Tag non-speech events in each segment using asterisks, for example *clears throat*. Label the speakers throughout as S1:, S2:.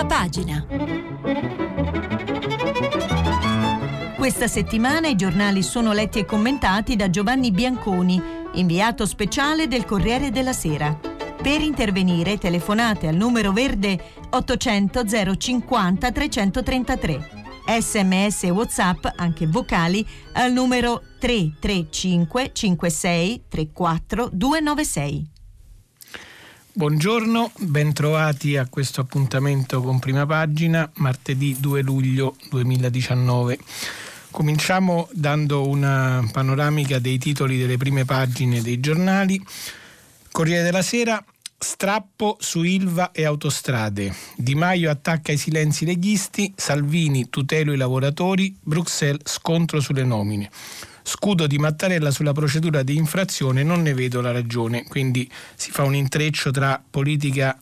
S1: Prima pagina. Questa settimana i giornali sono letti e commentati da Giovanni Bianconi, inviato speciale del Corriere della Sera. Per intervenire telefonate al numero verde 800 050 333. Sms e WhatsApp, anche vocali, al numero 335 56 34 296.
S2: Buongiorno, bentrovati a questo appuntamento con prima pagina, martedì 2 luglio 2019. Cominciamo dando una panoramica dei titoli delle prime pagine dei giornali. Corriere della Sera, strappo su Ilva e autostrade. Di Maio attacca i silenzi leghisti, Salvini tutelo i lavoratori, Bruxelles scontro sulle nomine. Scudo di Mattarella sulla procedura di infrazione, non ne vedo la ragione. Quindi si fa un intreccio tra politica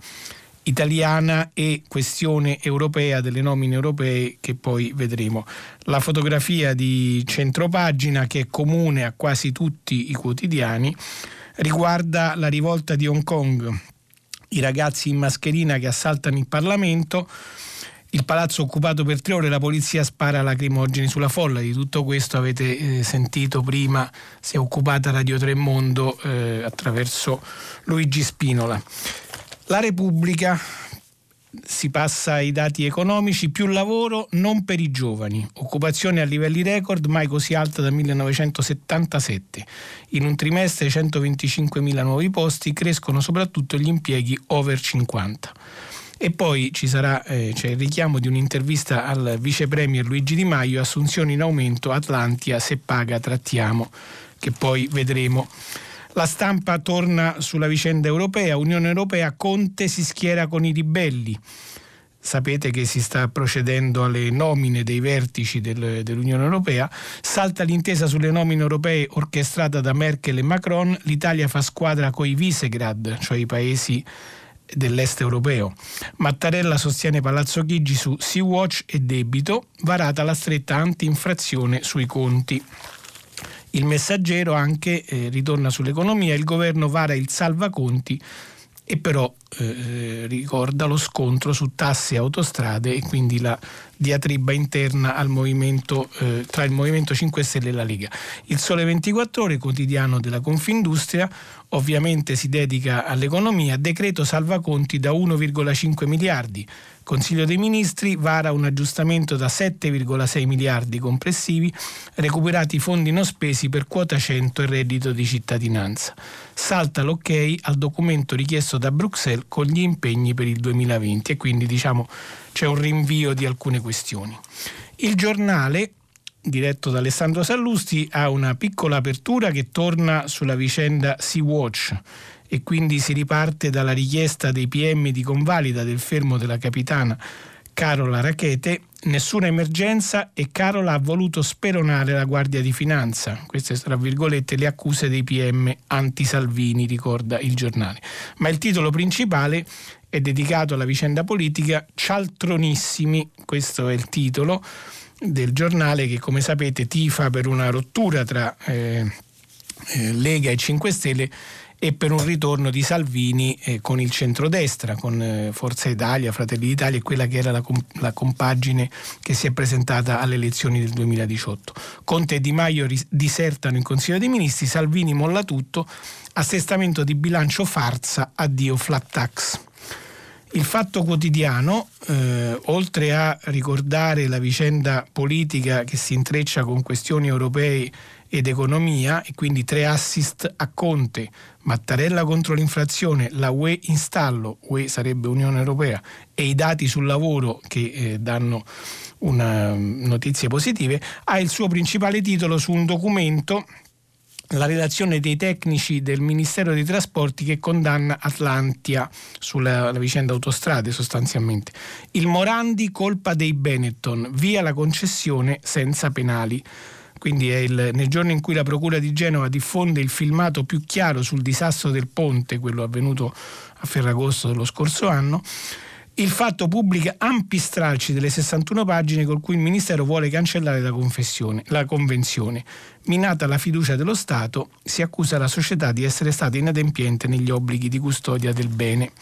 S2: italiana e questione europea delle nomine europee che poi vedremo. La fotografia di centropagina che è comune a quasi tutti i quotidiani riguarda la rivolta di Hong Kong, i ragazzi in mascherina che assaltano il Parlamento il palazzo occupato per tre ore, la polizia spara lacrimogeni sulla folla. Di tutto questo avete eh, sentito prima, si è occupata Radio Tremondo eh, attraverso Luigi Spinola. La Repubblica si passa ai dati economici, più lavoro non per i giovani, occupazione a livelli record mai così alta dal 1977. In un trimestre 125.000 nuovi posti, crescono soprattutto gli impieghi over 50. E poi ci sarà eh, c'è il richiamo di un'intervista al vice premier Luigi Di Maio, assunzioni in aumento, Atlantia se paga trattiamo, che poi vedremo. La stampa torna sulla vicenda europea, Unione Europea, Conte si schiera con i ribelli. Sapete che si sta procedendo alle nomine dei vertici del, dell'Unione Europea, salta l'intesa sulle nomine europee orchestrata da Merkel e Macron, l'Italia fa squadra coi Visegrad, cioè i paesi dell'est europeo. Mattarella sostiene Palazzo Chigi su Sea-Watch e debito, varata la stretta anti-infrazione sui conti. Il messaggero anche eh, ritorna sull'economia, il governo vara il salvaconti e però eh, ricorda lo scontro su tasse e autostrade e quindi la diatriba interna eh, tra il Movimento 5 Stelle e la Lega. Il Sole 24 Ore, quotidiano della Confindustria, ovviamente si dedica all'economia, decreto salvaconti da 1,5 miliardi. Consiglio dei Ministri vara un aggiustamento da 7,6 miliardi complessivi, recuperati fondi non spesi per quota 100 e reddito di cittadinanza. Salta l'ok al documento richiesto da Bruxelles con gli impegni per il 2020 e quindi diciamo c'è un rinvio di alcune questioni. Il giornale diretto da Alessandro Sallusti ha una piccola apertura che torna sulla vicenda Sea-Watch e quindi si riparte dalla richiesta dei PM di convalida del fermo della capitana Carola Rachete, nessuna emergenza e Carola ha voluto speronare la Guardia di Finanza. Queste tra virgolette le accuse dei PM anti-Salvini, ricorda il giornale. Ma il titolo principale è dedicato alla vicenda politica Cialtronissimi, questo è il titolo del giornale che come sapete tifa per una rottura tra eh, eh, Lega e 5 Stelle e per un ritorno di Salvini eh, con il centrodestra, con eh, Forza Italia, Fratelli d'Italia e quella che era la, comp- la, compagine che si è presentata alle elezioni del 2018. Conte e Di Maio ris- disertano in Consiglio dei Ministri, Salvini molla tutto, assestamento di bilancio farsa, addio flat tax. Il fatto quotidiano, eh, oltre a ricordare la vicenda politica che si intreccia con questioni europee ed economia e quindi tre assist a Conte, Mattarella contro l'inflazione, la UE in stallo, UE sarebbe Unione Europea, e i dati sul lavoro che eh, danno una, notizie positive, ha il suo principale titolo su un documento la relazione dei tecnici del Ministero dei Trasporti che condanna Atlantia sulla vicenda autostrade sostanzialmente. Il Morandi colpa dei Benetton, via la concessione senza penali quindi è il, nel giorno in cui la Procura di Genova diffonde il filmato più chiaro sul disastro del ponte, quello avvenuto a Ferragosto dello scorso anno, il fatto pubblica ampi stralci delle 61 pagine con cui il Ministero vuole cancellare la, la convenzione. Minata la fiducia dello Stato, si accusa la società di essere stata inadempiente negli obblighi di custodia del bene.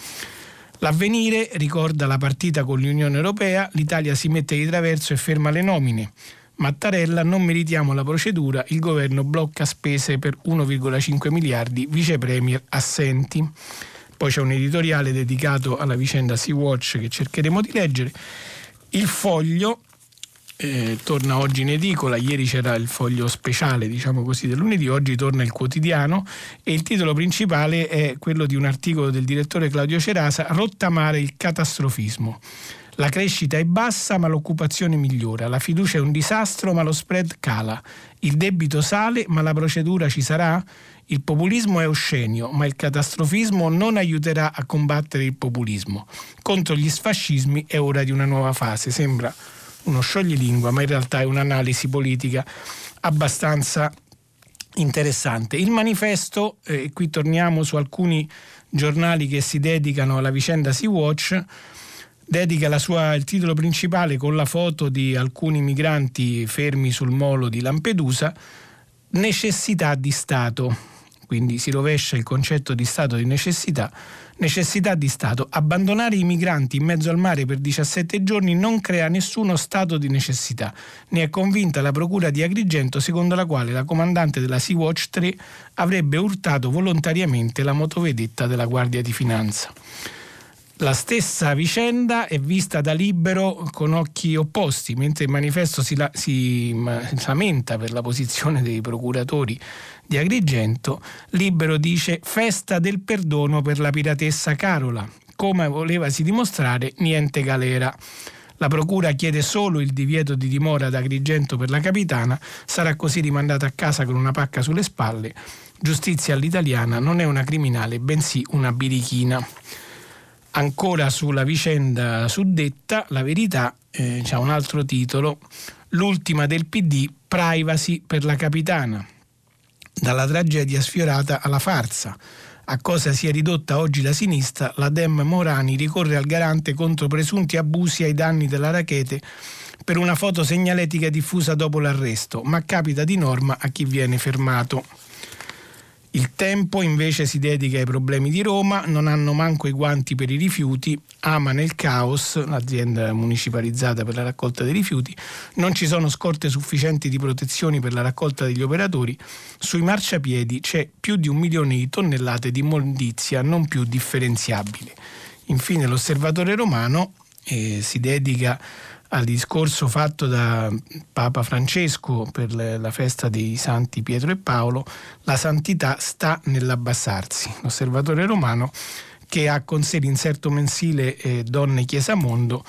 S2: L'avvenire ricorda la partita con l'Unione Europea, l'Italia si mette di traverso e ferma le nomine. Mattarella, non meritiamo la procedura, il governo blocca spese per 1,5 miliardi, vice premier assenti. Poi c'è un editoriale dedicato alla vicenda Sea-Watch che cercheremo di leggere. Il foglio eh, torna oggi in edicola, ieri c'era il foglio speciale, diciamo così, del lunedì, oggi torna il quotidiano e il titolo principale è quello di un articolo del direttore Claudio Cerasa, Rottamare il catastrofismo. La crescita è bassa ma l'occupazione migliora, la fiducia è un disastro ma lo spread cala, il debito sale ma la procedura ci sarà? Il populismo è oscenio, ma il catastrofismo non aiuterà a combattere il populismo. Contro gli sfascismi è ora di una nuova fase. Sembra uno scioglilingua, ma in realtà è un'analisi politica abbastanza interessante. Il manifesto, e eh, qui torniamo su alcuni giornali che si dedicano alla vicenda Sea-Watch, dedica sua, il titolo principale con la foto di alcuni migranti fermi sul molo di Lampedusa, necessità di Stato quindi si rovescia il concetto di stato di necessità, necessità di Stato. Abbandonare i migranti in mezzo al mare per 17 giorni non crea nessuno stato di necessità. Ne è convinta la procura di Agrigento, secondo la quale la comandante della Sea-Watch 3 avrebbe urtato volontariamente la motovedetta della Guardia di Finanza. La stessa vicenda è vista da Libero con occhi opposti, mentre il manifesto si, la, si lamenta per la posizione dei procuratori di Agrigento, Libero dice festa del perdono per la piratessa Carola. Come volevasi dimostrare, niente galera. La procura chiede solo il divieto di dimora ad Agrigento per la capitana, sarà così rimandata a casa con una pacca sulle spalle. Giustizia all'italiana non è una criminale, bensì una birichina. Ancora sulla vicenda suddetta, la verità eh, c'è un altro titolo, l'ultima del PD, privacy per la capitana. Dalla tragedia sfiorata alla farsa. A cosa si è ridotta oggi la sinistra, la Dem Morani ricorre al garante contro presunti abusi ai danni della rachete per una foto segnaletica diffusa dopo l'arresto, ma capita di norma a chi viene fermato. Il tempo invece si dedica ai problemi di Roma, non hanno manco i guanti per i rifiuti, ama nel caos, l'azienda municipalizzata per la raccolta dei rifiuti, non ci sono scorte sufficienti di protezioni per la raccolta degli operatori, sui marciapiedi c'è più di un milione di tonnellate di immondizia non più differenziabile. Infine l'osservatore romano eh, si dedica al discorso fatto da Papa Francesco per la festa dei santi Pietro e Paolo, la santità sta nell'abbassarsi. L'osservatore romano che ha con sé l'inserto mensile eh, Donne Chiesa Mondo,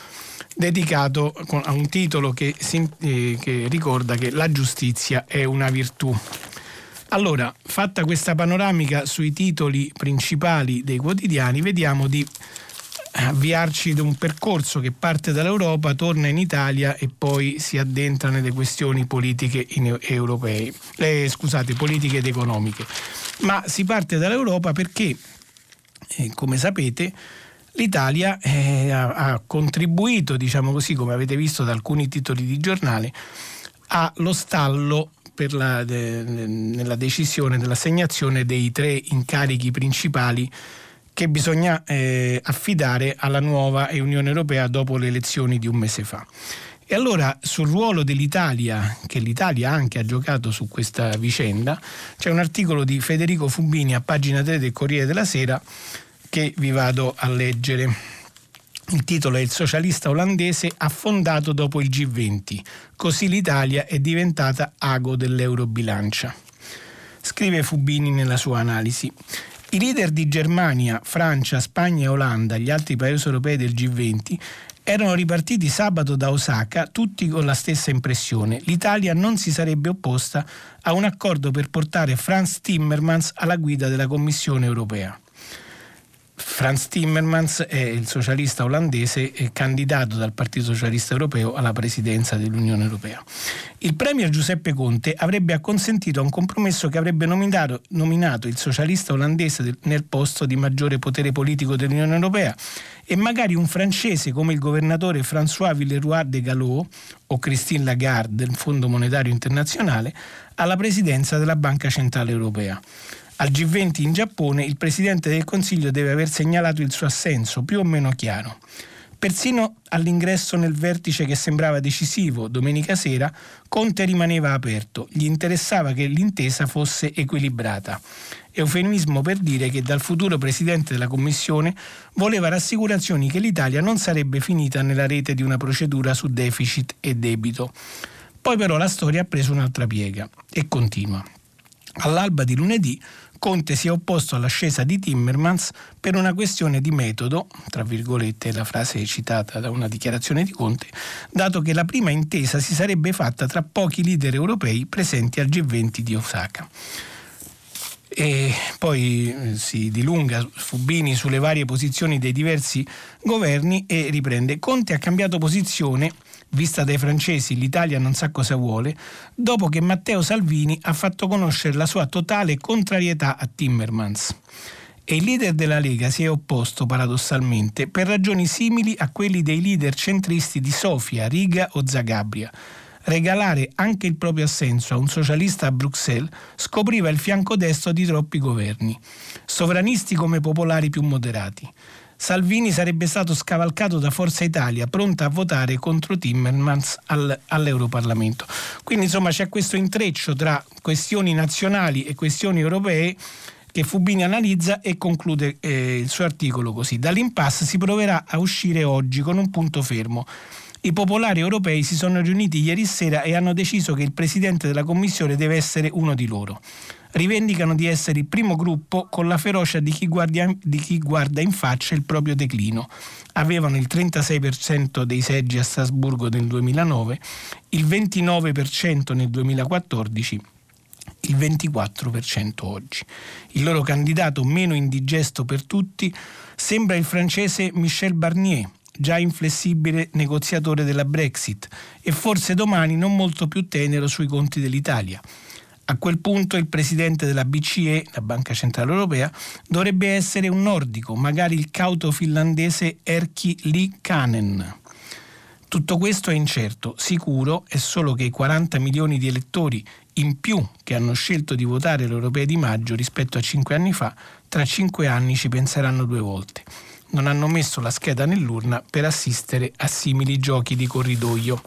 S2: dedicato a un titolo che, eh, che ricorda che la giustizia è una virtù. Allora, fatta questa panoramica sui titoli principali dei quotidiani, vediamo di avviarci da un percorso che parte dall'Europa, torna in Italia e poi si addentra nelle questioni politiche europee, eh, scusate, politiche ed economiche. Ma si parte dall'Europa perché, eh, come sapete, l'Italia eh, ha, ha, contribuito, diciamo così, come avete visto da alcuni titoli di giornale, allo stallo la, de, nella decisione dell'assegnazione dei tre incarichi principali che bisogna eh, affidare alla nuova Unione Europea dopo le elezioni di un mese fa. E allora sul ruolo dell'Italia, che l'Italia anche ha giocato su questa vicenda, c'è un articolo di Federico Fubini a pagina 3 del Corriere della Sera che vi vado a leggere. Il titolo è Il socialista olandese affondato dopo il G20. Così l'Italia è diventata ago dell'eurobilancia. Scrive Fubini nella sua analisi. I leader di Germania, Francia, Spagna e Olanda, gli altri paesi europei del G20, erano ripartiti sabato da Osaka tutti con la stessa impressione. L'Italia non si sarebbe opposta a un accordo per portare Franz Timmermans alla guida della Commissione europea. Franz Timmermans è il socialista olandese candidato dal Partito Socialista Europeo alla presidenza dell'Unione Europea. Il premier Giuseppe Conte avrebbe acconsentito a un compromesso che avrebbe nominato, nominato il socialista olandese nel posto di maggiore potere politico dell'Unione Europea e magari un francese come il governatore François Villeroy de Gallo o Christine Lagarde del Fondo Monetario Internazionale alla presidenza della Banca Centrale Europea. Al G20 in Giappone il Presidente del Consiglio deve aver segnalato il suo assenso, più o meno chiaro. Persino all'ingresso nel vertice che sembrava decisivo domenica sera, Conte rimaneva aperto, gli interessava che l'intesa fosse equilibrata. Eufemismo per dire che dal futuro Presidente della Commissione voleva rassicurazioni che l'Italia non sarebbe finita nella rete di una procedura su deficit e debito. Poi però la storia ha preso un'altra piega e continua. All'alba di lunedì Conte si è opposto all'ascesa di Timmermans per una questione di metodo, tra virgolette la frase citata da una dichiarazione di Conte, dato che la prima intesa si sarebbe fatta tra pochi leader europei presenti al G20 di Osaka. E poi eh, si dilunga Fubini sulle varie posizioni dei diversi governi e riprende. Conte ha cambiato posizione vista dai francesi l'Italia non sa cosa vuole, dopo che Matteo Salvini ha fatto conoscere la sua totale contrarietà a Timmermans. E il leader della Lega si è opposto paradossalmente per ragioni simili a quelli dei leader centristi di Sofia, Riga o Zagabria. Regalare anche il proprio assenso a un socialista a Bruxelles scopriva il fianco destro di troppi governi, sovranisti come popolari più moderati. Salvini sarebbe stato scavalcato da Forza Italia, pronta a votare contro Timmermans al, all'Europarlamento. Quindi insomma c'è questo intreccio tra questioni nazionali e questioni europee che Fubini analizza e conclude eh, il suo articolo così. Dall'impasse si proverà a uscire oggi con un punto fermo. I popolari europei si sono riuniti ieri sera e hanno deciso che il presidente della Commissione deve essere uno di loro rivendicano di essere il primo gruppo con la ferocia di chi, guardia, di chi guarda in faccia il proprio declino. Avevano il 36% dei seggi a Strasburgo nel 2009, il 29% nel 2014 il 24% oggi. Il loro candidato meno indigesto per tutti sembra il francese Michel Barnier, già inflessibile negoziatore della Brexit e forse domani non molto più tenero sui conti dell'Italia. A quel punto il presidente della BCE, la Banca Centrale Europea, dovrebbe essere un nordico, magari il cauto finlandese Erkki Liikanen. Tutto questo è incerto, sicuro è solo che i 40 milioni di elettori in più che hanno scelto di votare l'Europea di maggio rispetto a cinque anni fa, tra cinque anni ci penseranno due volte. Non hanno messo la scheda nell'urna per assistere a simili giochi di corridoio.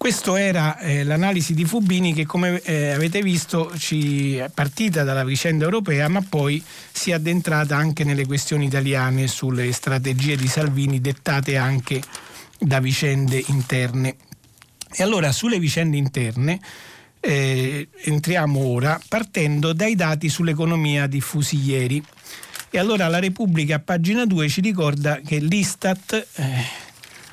S2: Questa era eh, l'analisi di Fubini che come eh, avete visto ci è partita dalla vicenda europea ma poi si è addentrata anche nelle questioni italiane sulle strategie di Salvini dettate anche da vicende interne. E allora sulle vicende interne eh, entriamo ora partendo dai dati sull'economia diffusi ieri. E allora la Repubblica a pagina 2 ci ricorda che l'Istat eh,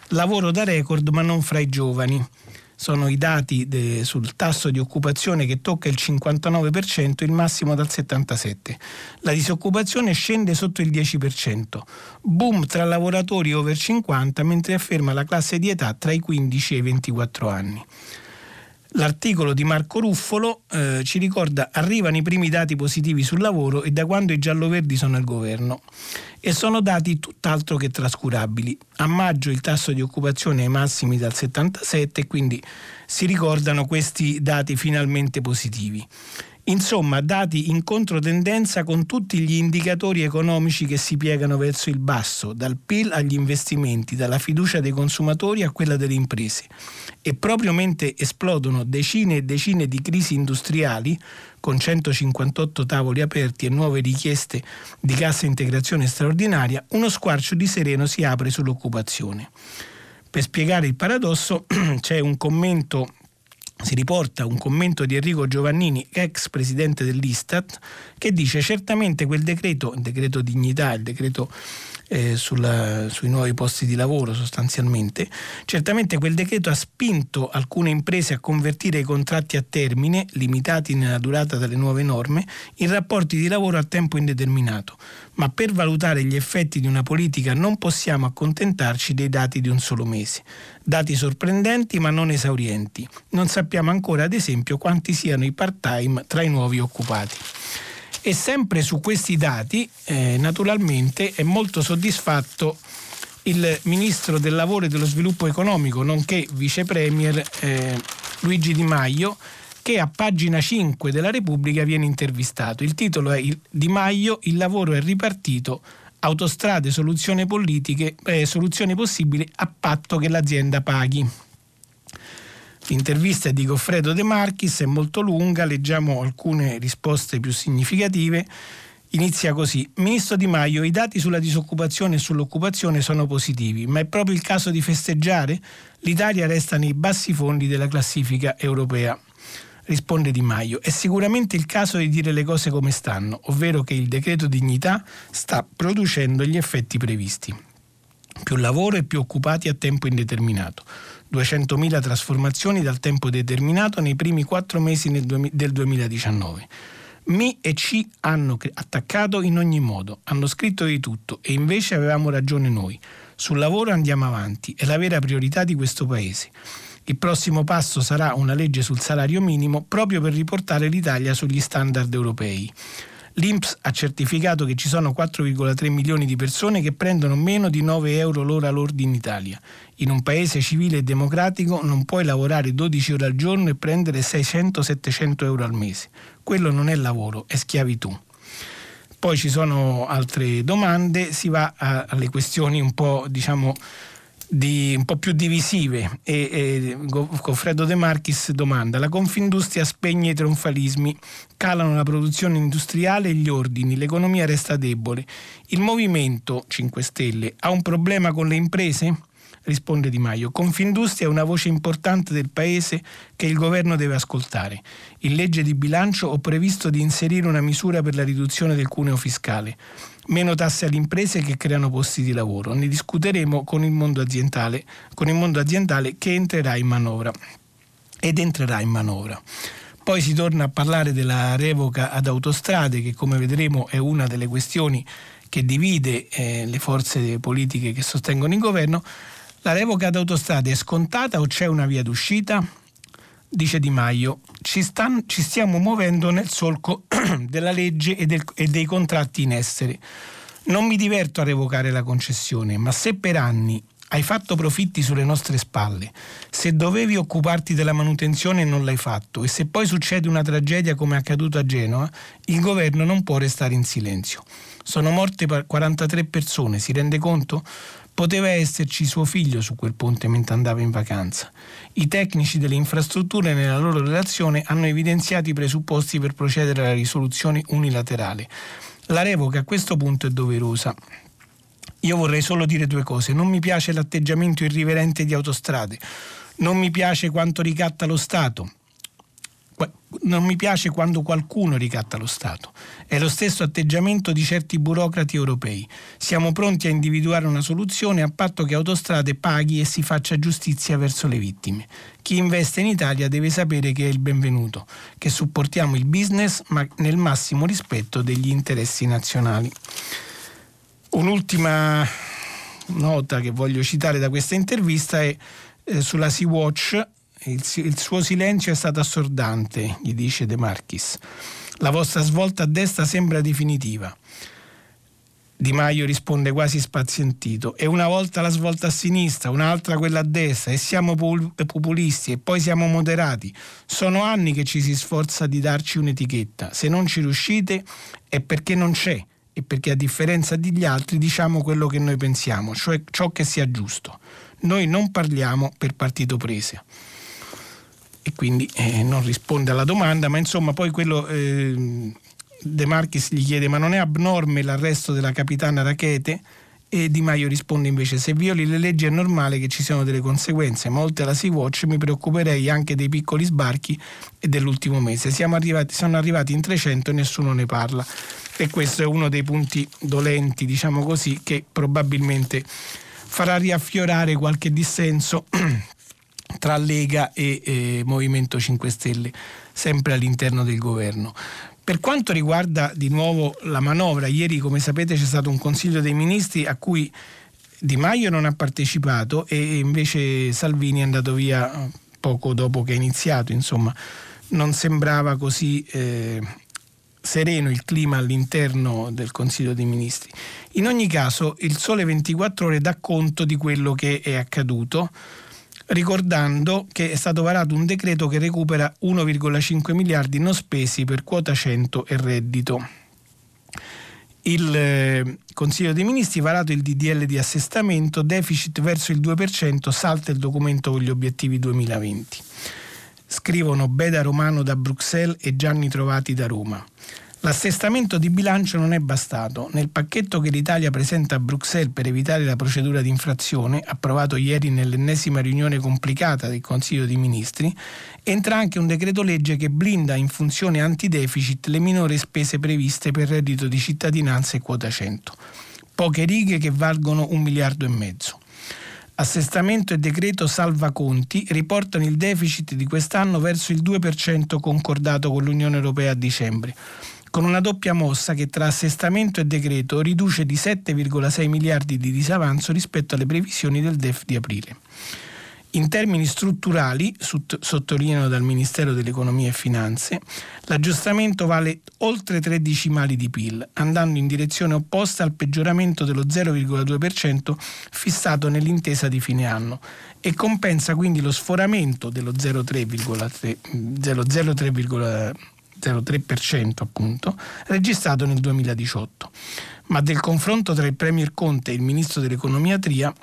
S2: lavoro da record ma non fra i giovani sono i dati de, sul tasso di occupazione che tocca il 59%, il massimo dal 77%. La disoccupazione scende sotto il 10%. Boom tra lavoratori over 50, mentre afferma la classe di età tra i 15 e i 24 anni. L'articolo di Marco Ruffolo eh, ci ricorda arrivano i primi dati positivi sul lavoro e da quando i gialloverdi sono al governo e sono dati tutt'altro che trascurabili. A maggio il tasso di occupazione è ai massimi dal 77 e quindi si ricordano questi dati finalmente positivi. Insomma, dati in controtendenza con tutti gli indicatori economici che si piegano verso il basso, dal PIL agli investimenti, dalla fiducia dei consumatori a quella delle imprese. E proprio mentre esplodono decine e decine di crisi industriali, con 158 tavoli aperti e nuove richieste di cassa integrazione straordinaria, uno squarcio di sereno si apre sull'occupazione. Per spiegare il paradosso *clears throat* c'è un commento si riporta un commento di Enrico Giovannini, ex presidente dell'Istat, che dice certamente quel decreto, il decreto dignità, il decreto eh, sulla, sui nuovi posti di lavoro sostanzialmente, certamente quel decreto ha spinto alcune imprese a convertire i contratti a termine, limitati nella durata dalle nuove norme, in rapporti di lavoro a tempo indeterminato, ma per valutare gli effetti di una politica non possiamo accontentarci dei dati di un solo mese. Dati sorprendenti ma non esaurienti. Non sappiamo ancora, ad esempio, quanti siano i part-time tra i nuovi occupati. E sempre su questi dati, eh, naturalmente, è molto soddisfatto il Ministro del Lavoro e dello Sviluppo Economico, nonché Vice Premier eh, Luigi Di Maio, che a pagina 5 della Repubblica viene intervistato. Il titolo è Di Maio, il lavoro è ripartito, autostrade, soluzioni politiche, eh, soluzioni possibili a patto che l'azienda paghi. L'intervista di Goffredo De Marchis, è molto lunga, leggiamo alcune risposte più significative. Inizia così. Ministro Di Maio, i dati sulla disoccupazione e sull'occupazione sono positivi, ma è proprio il caso di festeggiare? L'Italia resta nei bassi fondi della classifica europea. Risponde Di Maio, è sicuramente il caso di dire le cose come stanno, ovvero che il decreto dignità sta producendo gli effetti previsti. Più lavoro e più occupati a tempo indeterminato. 200.000 trasformazioni dal tempo determinato nei primi quattro mesi del 2019 mi e ci hanno attaccato in ogni modo, hanno scritto di tutto e invece avevamo ragione noi. Sul lavoro andiamo avanti, è la vera priorità di questo Paese. Il prossimo passo sarà una legge sul salario minimo proprio per riportare l'Italia sugli standard europei. L'INPS ha certificato che ci sono 4,3 milioni di persone che prendono meno di 9 euro l'ora lordi in Italia. In un paese civile e democratico non puoi lavorare 12 ore al giorno e prendere 600-700 euro al mese. Quello non è lavoro, è schiavitù. Poi ci sono altre domande, si va alle questioni un po', diciamo, di, un po' più divisive e, e Goffredo De Marchis domanda la Confindustria spegne i trionfalismi calano la produzione industriale e gli ordini l'economia resta debole il Movimento 5 Stelle ha un problema con le imprese? risponde Di Maio. Confindustria è una voce importante del Paese che il governo deve ascoltare. In legge di bilancio ho previsto di inserire una misura per la riduzione del cuneo fiscale. Meno tasse alle imprese che creano posti di lavoro. Ne discuteremo con il mondo aziendale, il mondo aziendale che entrerà in manovra. Ed entrerà in manovra. Poi si torna a parlare della revoca ad autostrade, che come vedremo è una delle questioni che divide eh, le forze politiche che sostengono il governo. La revoca d'autostrade è scontata o c'è una via d'uscita? Dice Di Maio, ci, stan, ci stiamo muovendo nel solco *clears throat* della legge e, del, e dei contratti in essere. Non mi diverto a revocare la concessione, ma se per anni hai fatto profitti sulle nostre spalle, se dovevi occuparti della manutenzione e non l'hai fatto e se poi succede una tragedia come è accaduto a Genova, il governo non può restare in silenzio. Sono morte 43 persone, si rende conto? Poteva esserci suo figlio su quel ponte mentre andava in vacanza. I tecnici delle infrastrutture nella loro relazione hanno evidenziato i presupposti per procedere alla risoluzione unilaterale. La revoca a questo punto è doverosa. Io vorrei solo dire due cose. Non mi piace l'atteggiamento irriverente di autostrade. Non mi piace quanto ricatta lo Stato non mi piace quando qualcuno ricatta lo Stato. È lo stesso atteggiamento di certi burocrati europei. Siamo pronti a individuare una soluzione a patto che Autostrade paghi e si faccia giustizia verso le vittime. Chi investe in Italia deve sapere che è il benvenuto, che supportiamo il business ma nel massimo rispetto degli interessi nazionali. Un'ultima nota che voglio citare da questa intervista è eh, sulla Sea-Watch il, il suo silenzio è stato assordante, gli dice De Marchis. La vostra svolta a destra sembra definitiva. Di Maio risponde quasi spazientito. E una volta la svolta a sinistra, un'altra quella a destra, e siamo populisti e poi siamo moderati. Sono anni che ci si sforza di darci un'etichetta. Se non ci riuscite è perché non c'è e perché a differenza degli altri diciamo quello che noi pensiamo, cioè ciò che sia giusto. Noi non parliamo per partito presa e quindi eh, non risponde alla domanda, ma insomma poi quello eh, De Marchis gli chiede ma non è abnorme l'arresto della capitana Rachete? E Di Maio risponde invece se violi le leggi è normale che ci siano delle conseguenze, ma oltre alla Sea-Watch mi preoccuperei anche dei piccoli sbarchi e dell'ultimo mese. Siamo arrivati, sono arrivati in 300 e nessuno ne parla. E questo è uno dei punti dolenti, diciamo così, che probabilmente farà riaffiorare qualche dissenso *clears throat* tra Lega e eh, Movimento 5 Stelle, sempre all'interno del governo. Per quanto riguarda di nuovo la manovra, ieri come sapete c'è stato un Consiglio dei Ministri a cui Di Maio non ha partecipato e invece Salvini è andato via poco dopo che è iniziato, insomma non sembrava così eh, sereno il clima all'interno del Consiglio dei Ministri. In ogni caso il Sole 24 ore dà conto di quello che è accaduto ricordando che è stato varato un decreto che recupera 1,5 miliardi non spesi per quota 100 e reddito. Il eh, Consiglio dei Ministri varato il DDL di assestamento, deficit verso il 2%, salta il documento con gli obiettivi 2020. Scrivono Beda Romano da Bruxelles e Gianni Trovati da Roma. L'assestamento di bilancio non è bastato. Nel pacchetto che l'Italia presenta a Bruxelles per evitare la procedura di infrazione, approvato ieri nell'ennesima riunione complicata del Consiglio dei Ministri, entra anche un decreto legge che blinda in funzione antideficit le minori spese previste per reddito di cittadinanza e quota 100. Poche righe che valgono un miliardo e mezzo. Assestamento e decreto salva conti riportano il deficit di quest'anno verso il 2% concordato con l'Unione Europea a dicembre con una doppia mossa che tra assestamento e decreto riduce di 7,6 miliardi di disavanzo rispetto alle previsioni del DEF di aprile. In termini strutturali, sottolineano dal Ministero dell'Economia e Finanze, l'aggiustamento vale oltre 3 decimali di PIL, andando in direzione opposta al peggioramento dello 0,2% fissato nell'intesa di fine anno e compensa quindi lo sforamento dello 0,3%. 0,3% appunto, registrato nel 2018. Ma del confronto tra il Premier Conte e il Ministro dell'Economia Tria,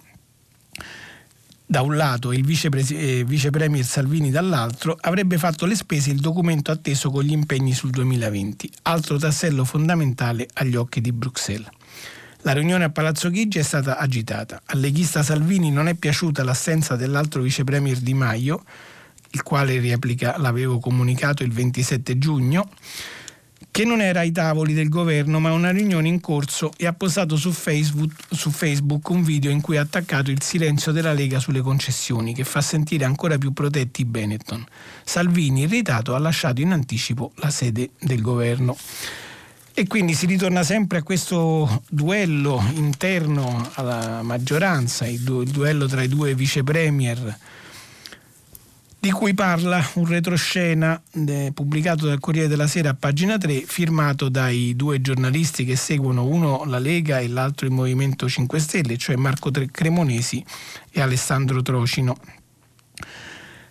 S2: da un lato e il vice, eh, vice Premier Salvini dall'altro, avrebbe fatto le spese il documento atteso con gli impegni sul 2020, altro tassello fondamentale agli occhi di Bruxelles. La riunione a Palazzo Chigi è stata agitata. Al leghista Salvini non è piaciuta l'assenza dell'altro vice Premier Di Maio, il quale replica l'avevo comunicato il 27 giugno, che non era ai tavoli del governo ma una riunione in corso e ha postato su Facebook, su Facebook, un video in cui ha attaccato il silenzio della Lega sulle concessioni che fa sentire ancora più protetti i Benetton. Salvini, irritato, ha lasciato in anticipo la sede del governo. E quindi si ritorna sempre a questo duello interno alla maggioranza, il, du- il duello tra i due vice premier di cui parla un retroscena eh, pubblicato dal Corriere della Sera a pagina 3, firmato dai due giornalisti che seguono uno la Lega e l'altro il Movimento 5 Stelle, cioè Marco Cremonesi e Alessandro Trocino.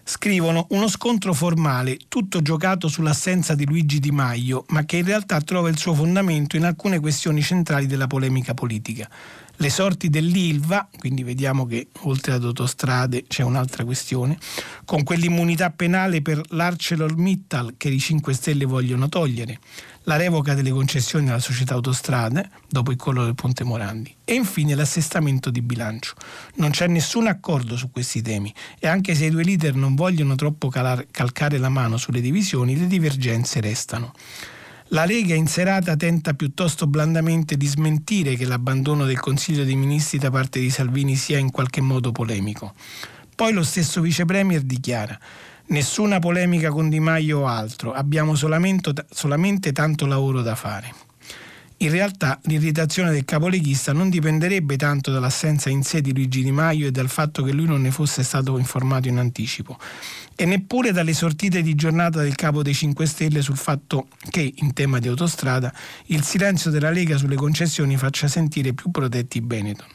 S2: Scrivono uno scontro formale, tutto giocato sull'assenza di Luigi Di Maio, ma che in realtà trova il suo fondamento in alcune questioni centrali della polemica politica le sorti dell'ILVA, quindi vediamo che oltre ad autostrade c'è un'altra questione, con quell'immunità penale per l'ArcelorMittal che i 5 Stelle vogliono togliere, la revoca delle concessioni alla società autostrade dopo il collo del Ponte Morandi e infine l'assestamento di bilancio. Non c'è nessun accordo su questi temi e anche se i due leader non vogliono troppo calar- calcare la mano sulle divisioni, le divergenze restano. La Lega in serata tenta piuttosto blandamente di smentire che l'abbandono del Consiglio dei Ministri da parte di Salvini sia in qualche modo polemico. Poi lo stesso Vice Premier dichiara Nessuna polemica con Di Maio o altro, abbiamo solamente, solamente tanto lavoro da fare. In realtà l'irritazione del capoleghista non dipenderebbe tanto dall'assenza in sé di Luigi Di Maio e dal fatto che lui non ne fosse stato informato in anticipo, e neppure dalle sortite di giornata del capo dei 5 Stelle sul fatto che, in tema di autostrada, il silenzio della Lega sulle concessioni faccia sentire più protetti i Benetton.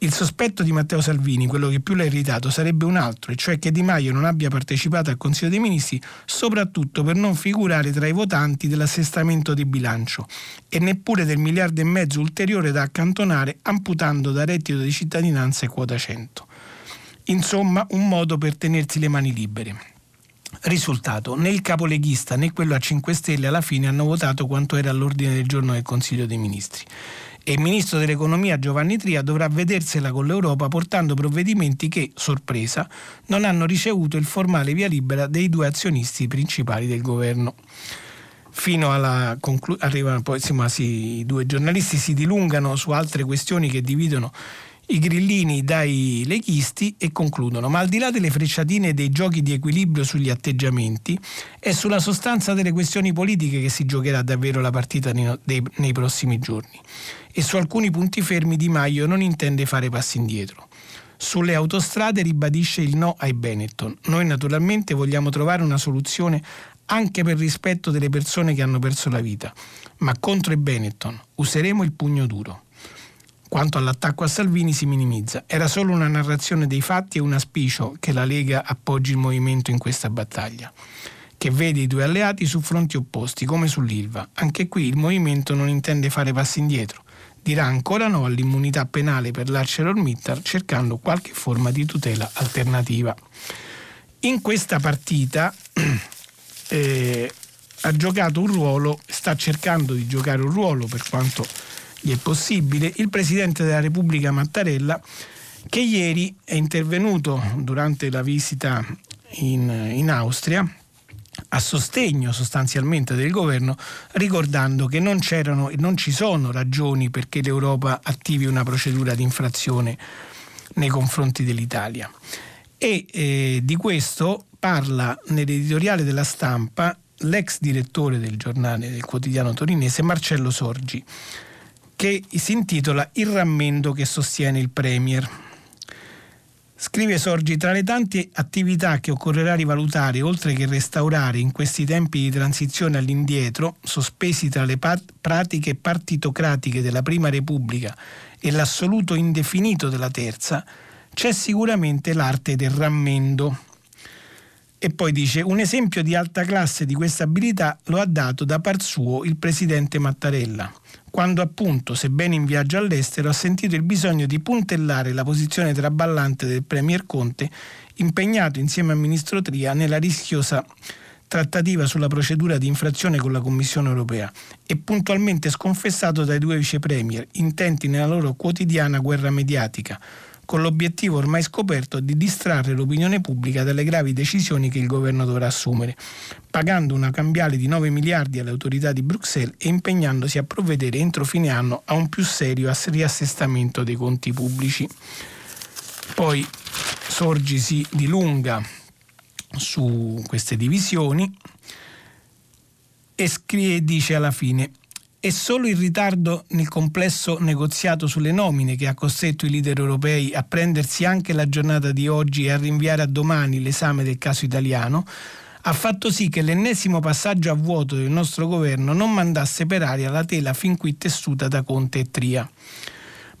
S2: Il sospetto di Matteo Salvini, quello che più l'ha irritato, sarebbe un altro, e cioè che Di Maio non abbia partecipato al Consiglio dei Ministri soprattutto per non figurare tra i votanti dell'assestamento di bilancio e neppure del miliardo e mezzo ulteriore da accantonare amputando da reddito di cittadinanza e quota 100. Insomma, un modo per tenersi le mani libere. Risultato, né il capoleghista né quello a 5 Stelle alla fine hanno votato quanto era all'ordine del giorno del Consiglio dei Ministri e il ministro dell'economia Giovanni Tria dovrà vedersela con l'Europa portando provvedimenti che, sorpresa, non hanno ricevuto il formale via libera dei due azionisti principali del governo. Fino alla conclusione, arrivano poi insomma, sì, i due giornalisti si dilungano su altre questioni che dividono i grillini dai leghisti e concludono, ma al di là delle frecciatine e dei giochi di equilibrio sugli atteggiamenti, è sulla sostanza delle questioni politiche che si giocherà davvero la partita nei, prossimi giorni. E su alcuni punti fermi Di Maio non intende fare passi indietro. Sulle autostrade ribadisce il no ai Benetton. Noi naturalmente vogliamo trovare una soluzione anche per rispetto delle persone che hanno perso la vita, ma contro i Benetton useremo il pugno duro. Quanto all'attacco a Salvini si minimizza. Era solo una narrazione dei fatti e un aspicio che la Lega appoggi il movimento in questa battaglia, che vede i due alleati su fronti opposti, come sull'Ilva. Anche qui il movimento non intende fare passi indietro. Dirà ancora no all'immunità penale per l'ArcelorMittal cercando qualche forma di tutela alternativa. In questa partita *clears throat* eh, ha giocato un ruolo, sta cercando di giocare un ruolo per quanto gli è possibile, il Presidente della Repubblica Mattarella che ieri è intervenuto durante la visita in, in Austria a sostegno sostanzialmente del governo, ricordando che non, c'erano, non ci sono ragioni perché l'Europa attivi una procedura di infrazione nei confronti dell'Italia. E eh, di questo parla nell'editoriale della stampa l'ex direttore del giornale del quotidiano torinese Marcello Sorgi che si intitola Il rammendo che sostiene il Premier. Scrive Sorgi, tra le tante attività che occorrerà rivalutare, oltre che restaurare in questi tempi di transizione all'indietro, sospesi tra le pat- pratiche partitocratiche della Prima Repubblica e l'assoluto indefinito della Terza, c'è sicuramente l'arte del rammendo. E poi dice, un esempio di alta classe di questa abilità lo ha dato da par suo il presidente Mattarella quando appunto, sebbene in viaggio all'estero, ha sentito il bisogno di puntellare la posizione traballante del Premier Conte, impegnato insieme al Ministro Tria nella rischiosa trattativa sulla procedura di infrazione con la Commissione europea e puntualmente sconfessato dai due vicepremier, intenti nella loro quotidiana guerra mediatica, con l'obiettivo ormai scoperto di distrarre l'opinione pubblica dalle gravi decisioni che il governo dovrà assumere, pagando una cambiale di 9 miliardi alle autorità di Bruxelles e impegnandosi a provvedere entro fine anno a un più serio riassestamento dei conti pubblici. Poi Sorgi si dilunga su queste divisioni e dice alla fine è solo il ritardo nel complesso negoziato sulle nomine che ha costretto i leader europei a prendersi anche la giornata di oggi e a rinviare a domani l'esame del caso italiano, ha fatto sì che l'ennesimo passaggio a vuoto del nostro governo non mandasse per aria la tela fin qui tessuta da Conte e Tria.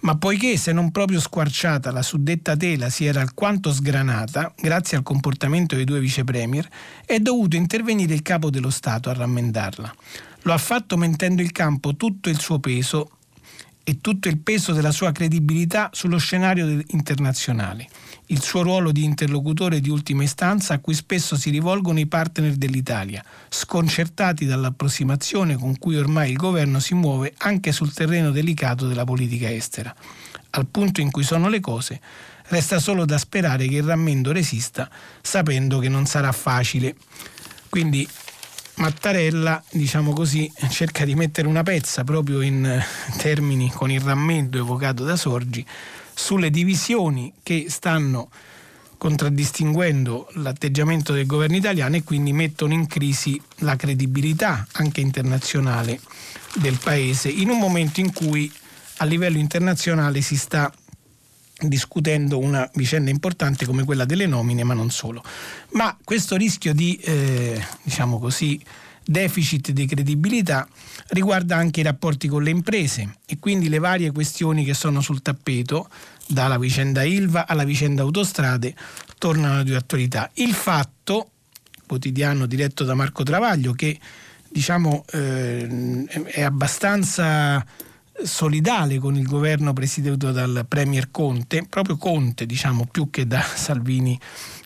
S2: Ma poiché, se non proprio squarciata, la suddetta tela si era alquanto sgranata, grazie al comportamento dei due vicepremier, è dovuto intervenire il capo dello Stato a rammendarla. Lo ha fatto mentendo il campo tutto il suo peso e tutto il peso della sua credibilità sullo scenario internazionale, il suo ruolo di interlocutore di ultima istanza a cui spesso si rivolgono i partner dell'Italia, sconcertati dall'approssimazione con cui ormai il governo si muove anche sul terreno delicato della politica estera. Al punto in cui sono le cose, resta solo da sperare che il rammendo resista, sapendo che non sarà facile. Quindi Mattarella, diciamo così, cerca di mettere una pezza proprio in eh, termini con il rammendo evocato da Sorgi sulle divisioni che stanno contraddistinguendo l'atteggiamento del governo italiano e quindi mettono in crisi la credibilità anche internazionale del paese in un momento in cui a livello internazionale si sta discutendo una vicenda importante come quella delle nomine, ma non solo. Ma questo rischio di, eh, diciamo così, deficit di credibilità riguarda anche i rapporti con le imprese e quindi le varie questioni che sono sul tappeto, dalla vicenda Ilva alla vicenda autostrade, tornano di attualità. Il fatto, quotidiano diretto da Marco Travaglio, che diciamo eh, è abbastanza solidale con il governo presieduto dal Premier Conte, proprio Conte diciamo più che da Salvini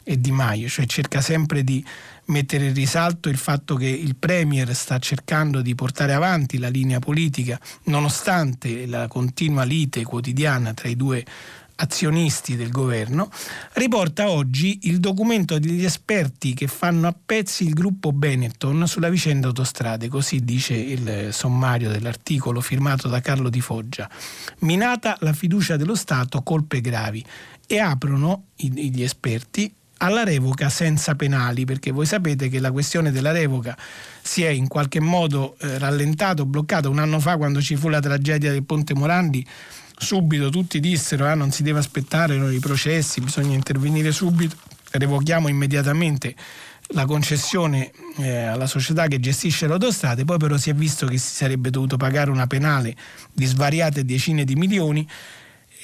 S2: e Di Maio, cioè cerca sempre di mettere in risalto il fatto che il Premier sta cercando di portare avanti la linea politica nonostante la continua lite quotidiana tra i due azionisti del governo, riporta oggi il documento degli esperti che fanno a pezzi il gruppo Benetton sulla vicenda autostrade, così dice il sommario dell'articolo firmato da Carlo Di Foggia. Minata la fiducia dello Stato, colpe gravi. E aprono gli esperti alla revoca senza penali, perché voi sapete che la questione della revoca si è in qualche modo eh, rallentato, bloccato un anno fa quando ci fu la tragedia del Ponte Morandi subito tutti dissero ah, non si deve aspettare i processi, bisogna intervenire subito, revochiamo immediatamente la concessione eh, alla società che gestisce le autostrade, poi però si è visto che si sarebbe dovuto pagare una penale di svariate decine di milioni.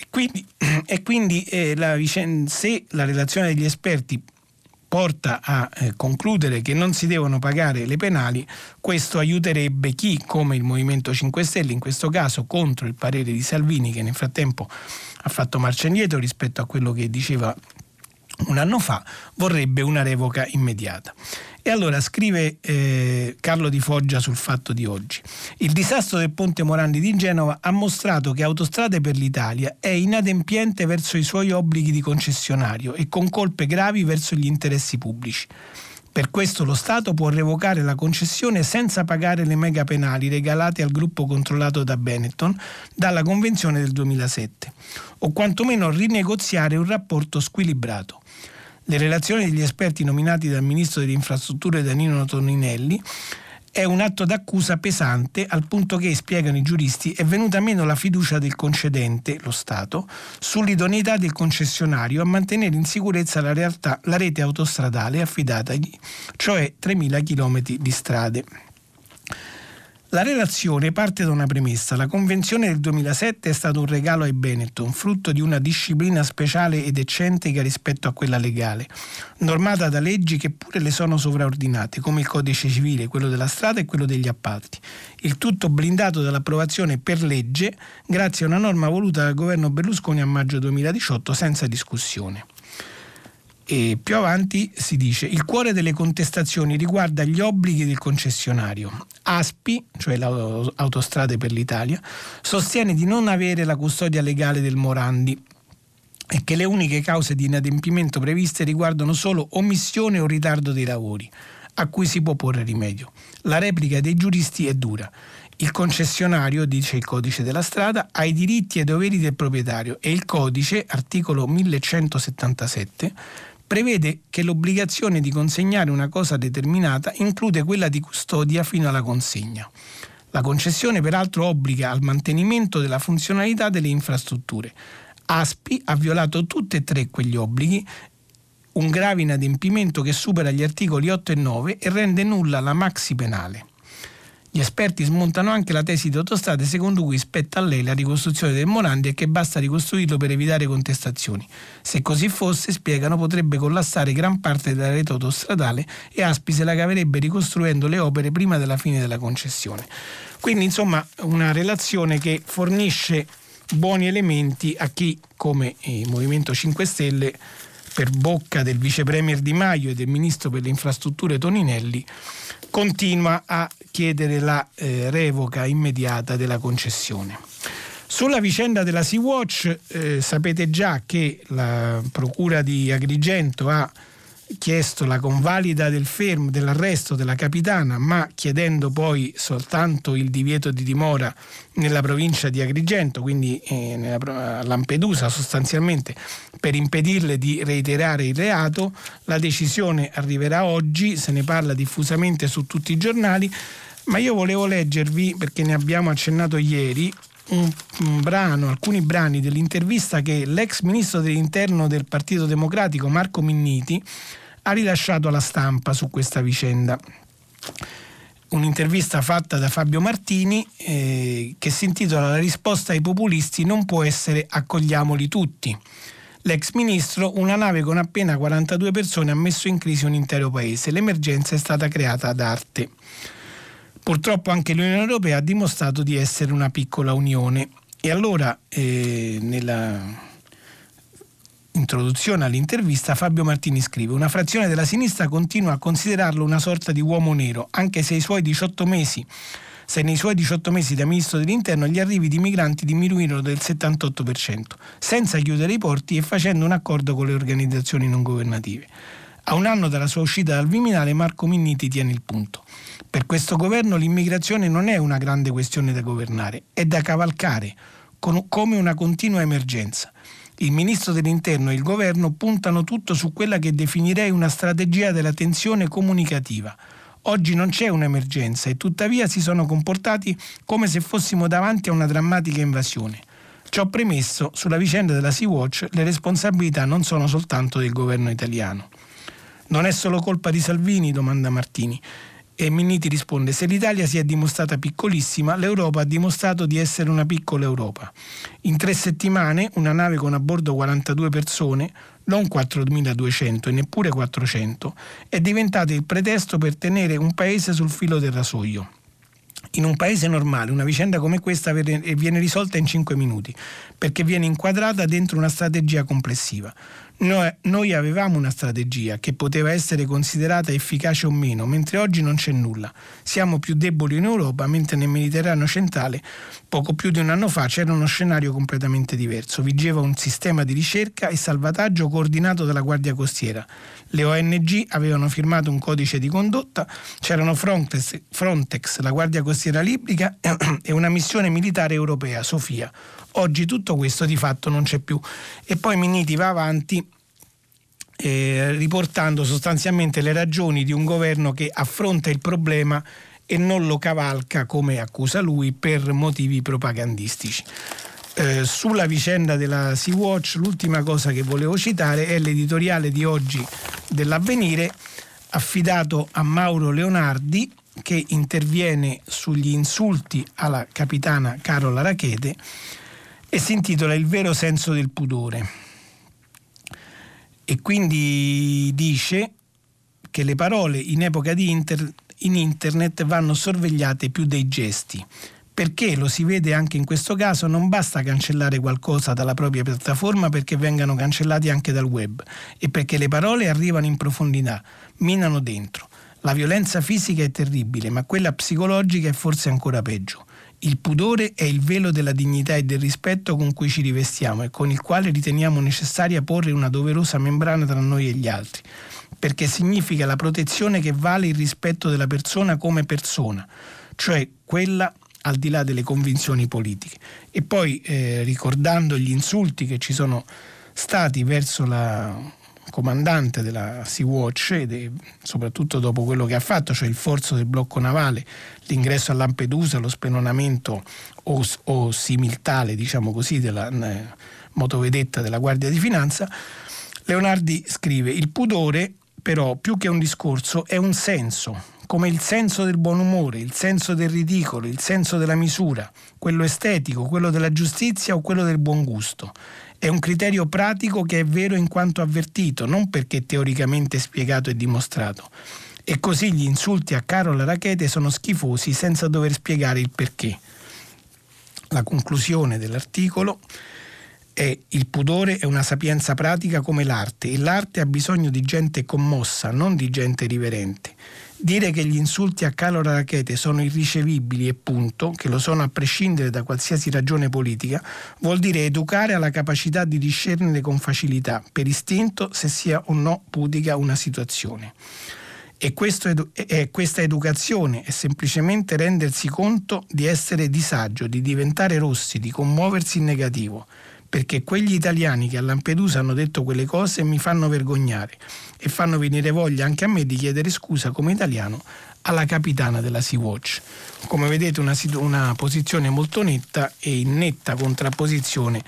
S2: E quindi, *clears throat* e quindi eh, la vicenda, se la relazione degli esperti porta a eh, concludere che non si devono pagare le penali, questo aiuterebbe chi, come il Movimento 5 Stelle, in questo caso contro il parere di Salvini, che nel frattempo ha fatto marcia indietro rispetto a quello che diceva un anno fa, vorrebbe una revoca immediata. E allora scrive eh, Carlo Di Foggia sul fatto di oggi. Il disastro del ponte Morandi di Genova ha mostrato che Autostrade per l'Italia è inadempiente verso i suoi obblighi di concessionario e con colpe gravi verso gli interessi pubblici. Per questo lo Stato può revocare la concessione senza pagare le mega penali regalate al gruppo controllato da Benetton dalla Convenzione del 2007, o quantomeno rinegoziare un rapporto squilibrato. Le relazioni degli esperti nominati dal Ministro delle Infrastrutture Danilo Toninelli è un atto d'accusa pesante al punto che, spiegano i giuristi, è venuta meno la fiducia del concedente, lo Stato, sull'idoneità del concessionario a mantenere in sicurezza la, realtà, la rete autostradale affidatagli, cioè 3.000 km di strade. La relazione parte da una premessa. La Convenzione del 2007 è stato un regalo ai Benetton, frutto di una disciplina speciale ed eccentrica rispetto a quella legale, normata da leggi che pure le sono sovraordinate, come il Codice civile, quello della strada e quello degli appalti. Il tutto blindato dall'approvazione per legge grazie a una norma voluta dal governo Berlusconi a maggio 2018 senza discussione. E più avanti si dice il cuore delle contestazioni riguarda gli obblighi del concessionario. ASPI, cioè l'Autostrade per l'Italia, sostiene di non avere la custodia legale del Morandi e che le uniche cause di inadempimento previste riguardano solo omissione o ritardo dei lavori, a cui si può porre rimedio. La replica dei giuristi è dura. Il concessionario, dice il codice della strada, ha i diritti e i doveri del proprietario e il codice, articolo 1177, prevede che l'obbligazione di consegnare una cosa determinata include quella di custodia fino alla consegna. La concessione peraltro obbliga al mantenimento della funzionalità delle infrastrutture. ASPI ha violato tutti e tre quegli obblighi, un grave inadempimento che supera gli articoli 8 e 9 e rende nulla la maxi penale. Gli esperti smontano anche la tesi di autostrade secondo cui spetta a lei la ricostruzione del Morandi e che basta ricostruirlo per evitare contestazioni. Se così fosse, spiegano, potrebbe collassare gran parte della rete autostradale e Aspi se la caverebbe ricostruendo le opere prima della fine della concessione. Quindi insomma una relazione che fornisce buoni elementi a chi, come il Movimento 5 Stelle, per bocca del vice premier Di Maio e del ministro per le infrastrutture Toninelli, continua a chiedere la eh, revoca immediata della concessione. Sulla vicenda della Sea-Watch eh, sapete già che la Procura di Agrigento ha chiesto la convalida del fermo, dell'arresto della capitana, ma chiedendo poi soltanto il divieto di dimora nella provincia di Agrigento, quindi eh, a Lampedusa sostanzialmente, per impedirle di reiterare il reato. La decisione arriverà oggi, se ne parla diffusamente su tutti i giornali, ma io volevo leggervi, perché ne abbiamo accennato ieri, un, un, brano, alcuni brani dell'intervista che l'ex ministro dell'interno del Partito Democratico Marco Minniti ha rilasciato alla stampa su questa vicenda. Un'intervista fatta da Fabio Martini eh, che si intitola La risposta ai populisti non può essere accogliamoli tutti. L'ex ministro, una nave con appena 42 persone ha messo in crisi un intero paese. L'emergenza è stata creata ad arte. Purtroppo anche l'Unione Europea ha dimostrato di essere una piccola unione e allora eh, nella introduzione all'intervista Fabio Martini scrive una frazione della sinistra continua a considerarlo una sorta di uomo nero anche se i suoi 18 mesi se nei suoi 18 mesi da ministro dell'interno gli arrivi di migranti diminuirono del 78%, senza chiudere i porti e facendo un accordo con le organizzazioni non governative. A un anno dalla sua uscita dal Viminale Marco Minniti tiene il punto. Per questo governo l'immigrazione non è una grande questione da governare, è da cavalcare come una continua emergenza. Il ministro dell'interno e il governo puntano tutto su quella che definirei una strategia della tensione comunicativa. Oggi non c'è un'emergenza e tuttavia si sono comportati come se fossimo davanti a una drammatica invasione. Ciò premesso, sulla vicenda della Sea-Watch le responsabilità non sono soltanto del governo italiano. Non è solo colpa di Salvini? domanda Martini. E Minniti risponde: Se l'Italia si è dimostrata piccolissima, l'Europa ha dimostrato di essere una piccola Europa. In tre settimane, una nave con a bordo 42 persone, non 4.200 e neppure 400, è diventata il pretesto per tenere un paese sul filo del rasoio. In un paese normale una vicenda come questa viene risolta in 5 minuti, perché viene inquadrata dentro una strategia complessiva. Noi, noi, avevamo una strategia che poteva essere considerata efficace o meno, mentre oggi non c'è nulla. Siamo più deboli in Europa, mentre nel Mediterraneo centrale, poco più di un anno fa, c'era uno scenario completamente diverso. Vigeva un sistema di ricerca e salvataggio coordinato dalla Guardia Costiera. Le ONG avevano firmato un codice di condotta, c'erano Frontex, Frontex la Guardia Costiera Libica *clears throat* e una missione militare europea, Sofia Oggi tutto questo di fatto non c'è più. E poi Minniti va avanti eh, riportando sostanzialmente le ragioni di un governo che affronta il problema e non lo cavalca, come accusa lui, per motivi propagandistici. Eh, sulla vicenda della Sea-Watch, l'ultima cosa che volevo citare è l'editoriale di oggi dell'Avvenire affidato a Mauro Leonardi che interviene sugli insulti alla capitana Carola Rachete e si intitola Il vero senso del pudore. E quindi dice che le parole in epoca di inter- in internet vanno sorvegliate più dei gesti. Perché lo si vede anche in questo caso, non basta cancellare qualcosa dalla propria piattaforma perché vengano cancellati anche dal web e perché le parole arrivano in profondità, minano dentro. La violenza fisica è terribile, ma quella psicologica è forse ancora peggio. Il pudore è il velo della dignità e del rispetto con cui ci rivestiamo e con il quale riteniamo necessaria porre una doverosa membrana tra noi e gli altri, perché significa la protezione che vale il rispetto della persona come persona, cioè quella al di là delle convinzioni politiche. E poi eh, ricordando gli insulti che ci sono stati verso la comandante della Sea-Watch, ed soprattutto dopo quello che ha fatto, cioè il forzo del blocco navale, l'ingresso a Lampedusa, lo spennonamento o, o similtale, diciamo così, della eh, motovedetta della Guardia di Finanza, Leonardi scrive: Il pudore, però, più che un discorso, è un senso, come il senso del buon umore, il senso del ridicolo, il senso della misura, quello estetico, quello della giustizia o quello del buon gusto. È un criterio pratico che è vero in quanto avvertito, non perché teoricamente spiegato e dimostrato. E così gli insulti a Carola Rachete sono schifosi senza dover spiegare il perché. La conclusione dell'articolo è il pudore è una sapienza pratica come l'arte e l'arte ha bisogno di gente commossa, non di gente riverente. Dire che gli insulti a Carlo Rachete sono irricevibili e punto, che lo sono a prescindere da qualsiasi ragione politica, vuol dire educare alla capacità di discernere con facilità, per istinto, se sia o no pudica una situazione. E, edu- e questa educazione è semplicemente rendersi conto di essere disagio, di diventare rossi, di commuoversi in negativo perché quegli italiani che a Lampedusa hanno detto quelle cose mi fanno vergognare e fanno venire voglia anche a me di chiedere scusa come italiano alla capitana della Sea-Watch. Come vedete una, una posizione molto netta e in netta contrapposizione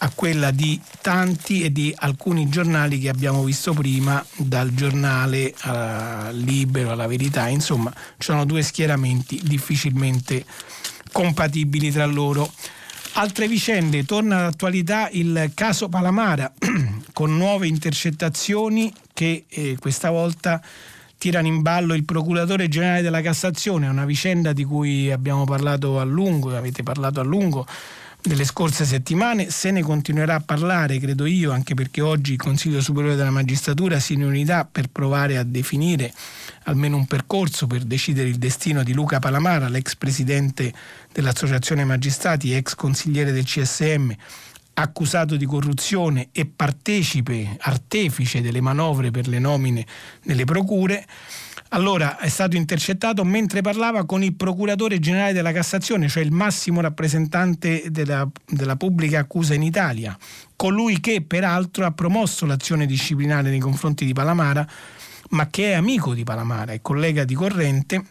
S2: a quella di tanti e di alcuni giornali che abbiamo visto prima, dal giornale a Libero alla Verità, insomma, sono due schieramenti difficilmente compatibili tra loro. Altre vicende, torna all'attualità il caso Palamara *clears throat* con nuove intercettazioni che eh, questa volta tirano in ballo il procuratore generale della Cassazione, una vicenda di cui abbiamo parlato a lungo, avete parlato a lungo nelle scorse settimane, se ne continuerà a parlare, credo io, anche perché oggi il Consiglio Superiore della Magistratura si riunirà per provare a definire almeno un percorso per decidere il destino di Luca Palamara, l'ex presidente dell'Associazione Magistrati, ex consigliere del CSM, accusato di corruzione e partecipe, artefice delle manovre per le nomine nelle procure. Allora è stato intercettato mentre parlava con il procuratore generale della Cassazione, cioè il massimo rappresentante della, della pubblica accusa in Italia, colui che peraltro ha promosso l'azione disciplinare nei confronti di Palamara, ma che è amico di Palamara, è collega di corrente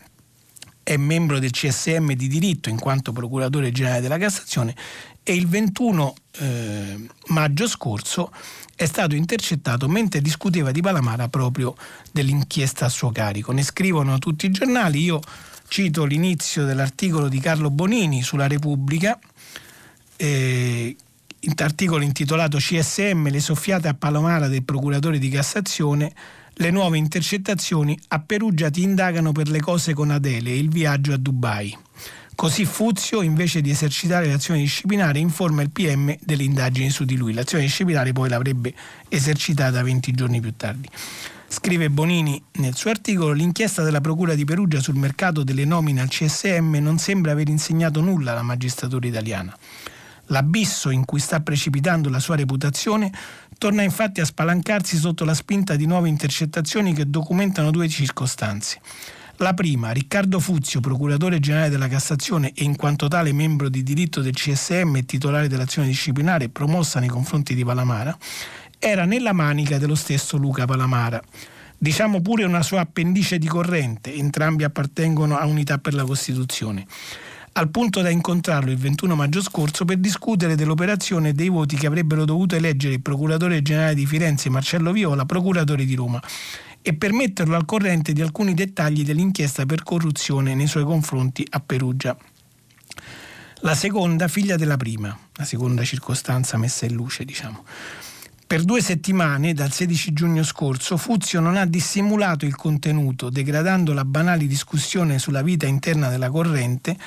S2: è membro del CSM di diritto in quanto procuratore generale della Cassazione e il 21 eh, maggio scorso è stato intercettato mentre discuteva di Palamara proprio dell'inchiesta a suo carico. Ne scrivono tutti i giornali, io cito l'inizio dell'articolo di Carlo Bonini sulla Repubblica, eh, articolo intitolato CSM, le soffiate a Palamara del procuratore di Cassazione, le nuove intercettazioni a Perugia ti indagano per le cose con Adele il viaggio a Dubai. Così Fuzio, invece di esercitare l'azione disciplinare, informa il PM delle indagini su di lui. L'azione disciplinare poi l'avrebbe esercitata 20 giorni più tardi. Scrive Bonini nel suo articolo, l'inchiesta della Procura di Perugia sul mercato delle nomine al CSM non sembra aver insegnato nulla alla magistratura italiana. L'abisso in cui sta precipitando la sua reputazione torna infatti a spalancarsi sotto la spinta di nuove intercettazioni che documentano due circostanze. La prima, Riccardo Fuzio, procuratore generale della Cassazione e in quanto tale membro di diritto del CSM e titolare dell'azione disciplinare promossa nei confronti di Palamara, era nella manica dello stesso Luca Palamara. Diciamo pure una sua appendice di corrente, entrambi appartengono a Unità per la Costituzione al punto da incontrarlo il 21 maggio scorso per discutere dell'operazione e dei voti che avrebbero dovuto eleggere il procuratore generale di Firenze Marcello Viola, procuratore di Roma e per metterlo al corrente di alcuni dettagli dell'inchiesta per corruzione nei suoi confronti a Perugia. La seconda, figlia della prima, la seconda circostanza messa in luce, diciamo. Per due settimane, dal 16 giugno scorso, Fuzio non ha dissimulato il contenuto, degradando la banale discussione sulla vita interna della corrente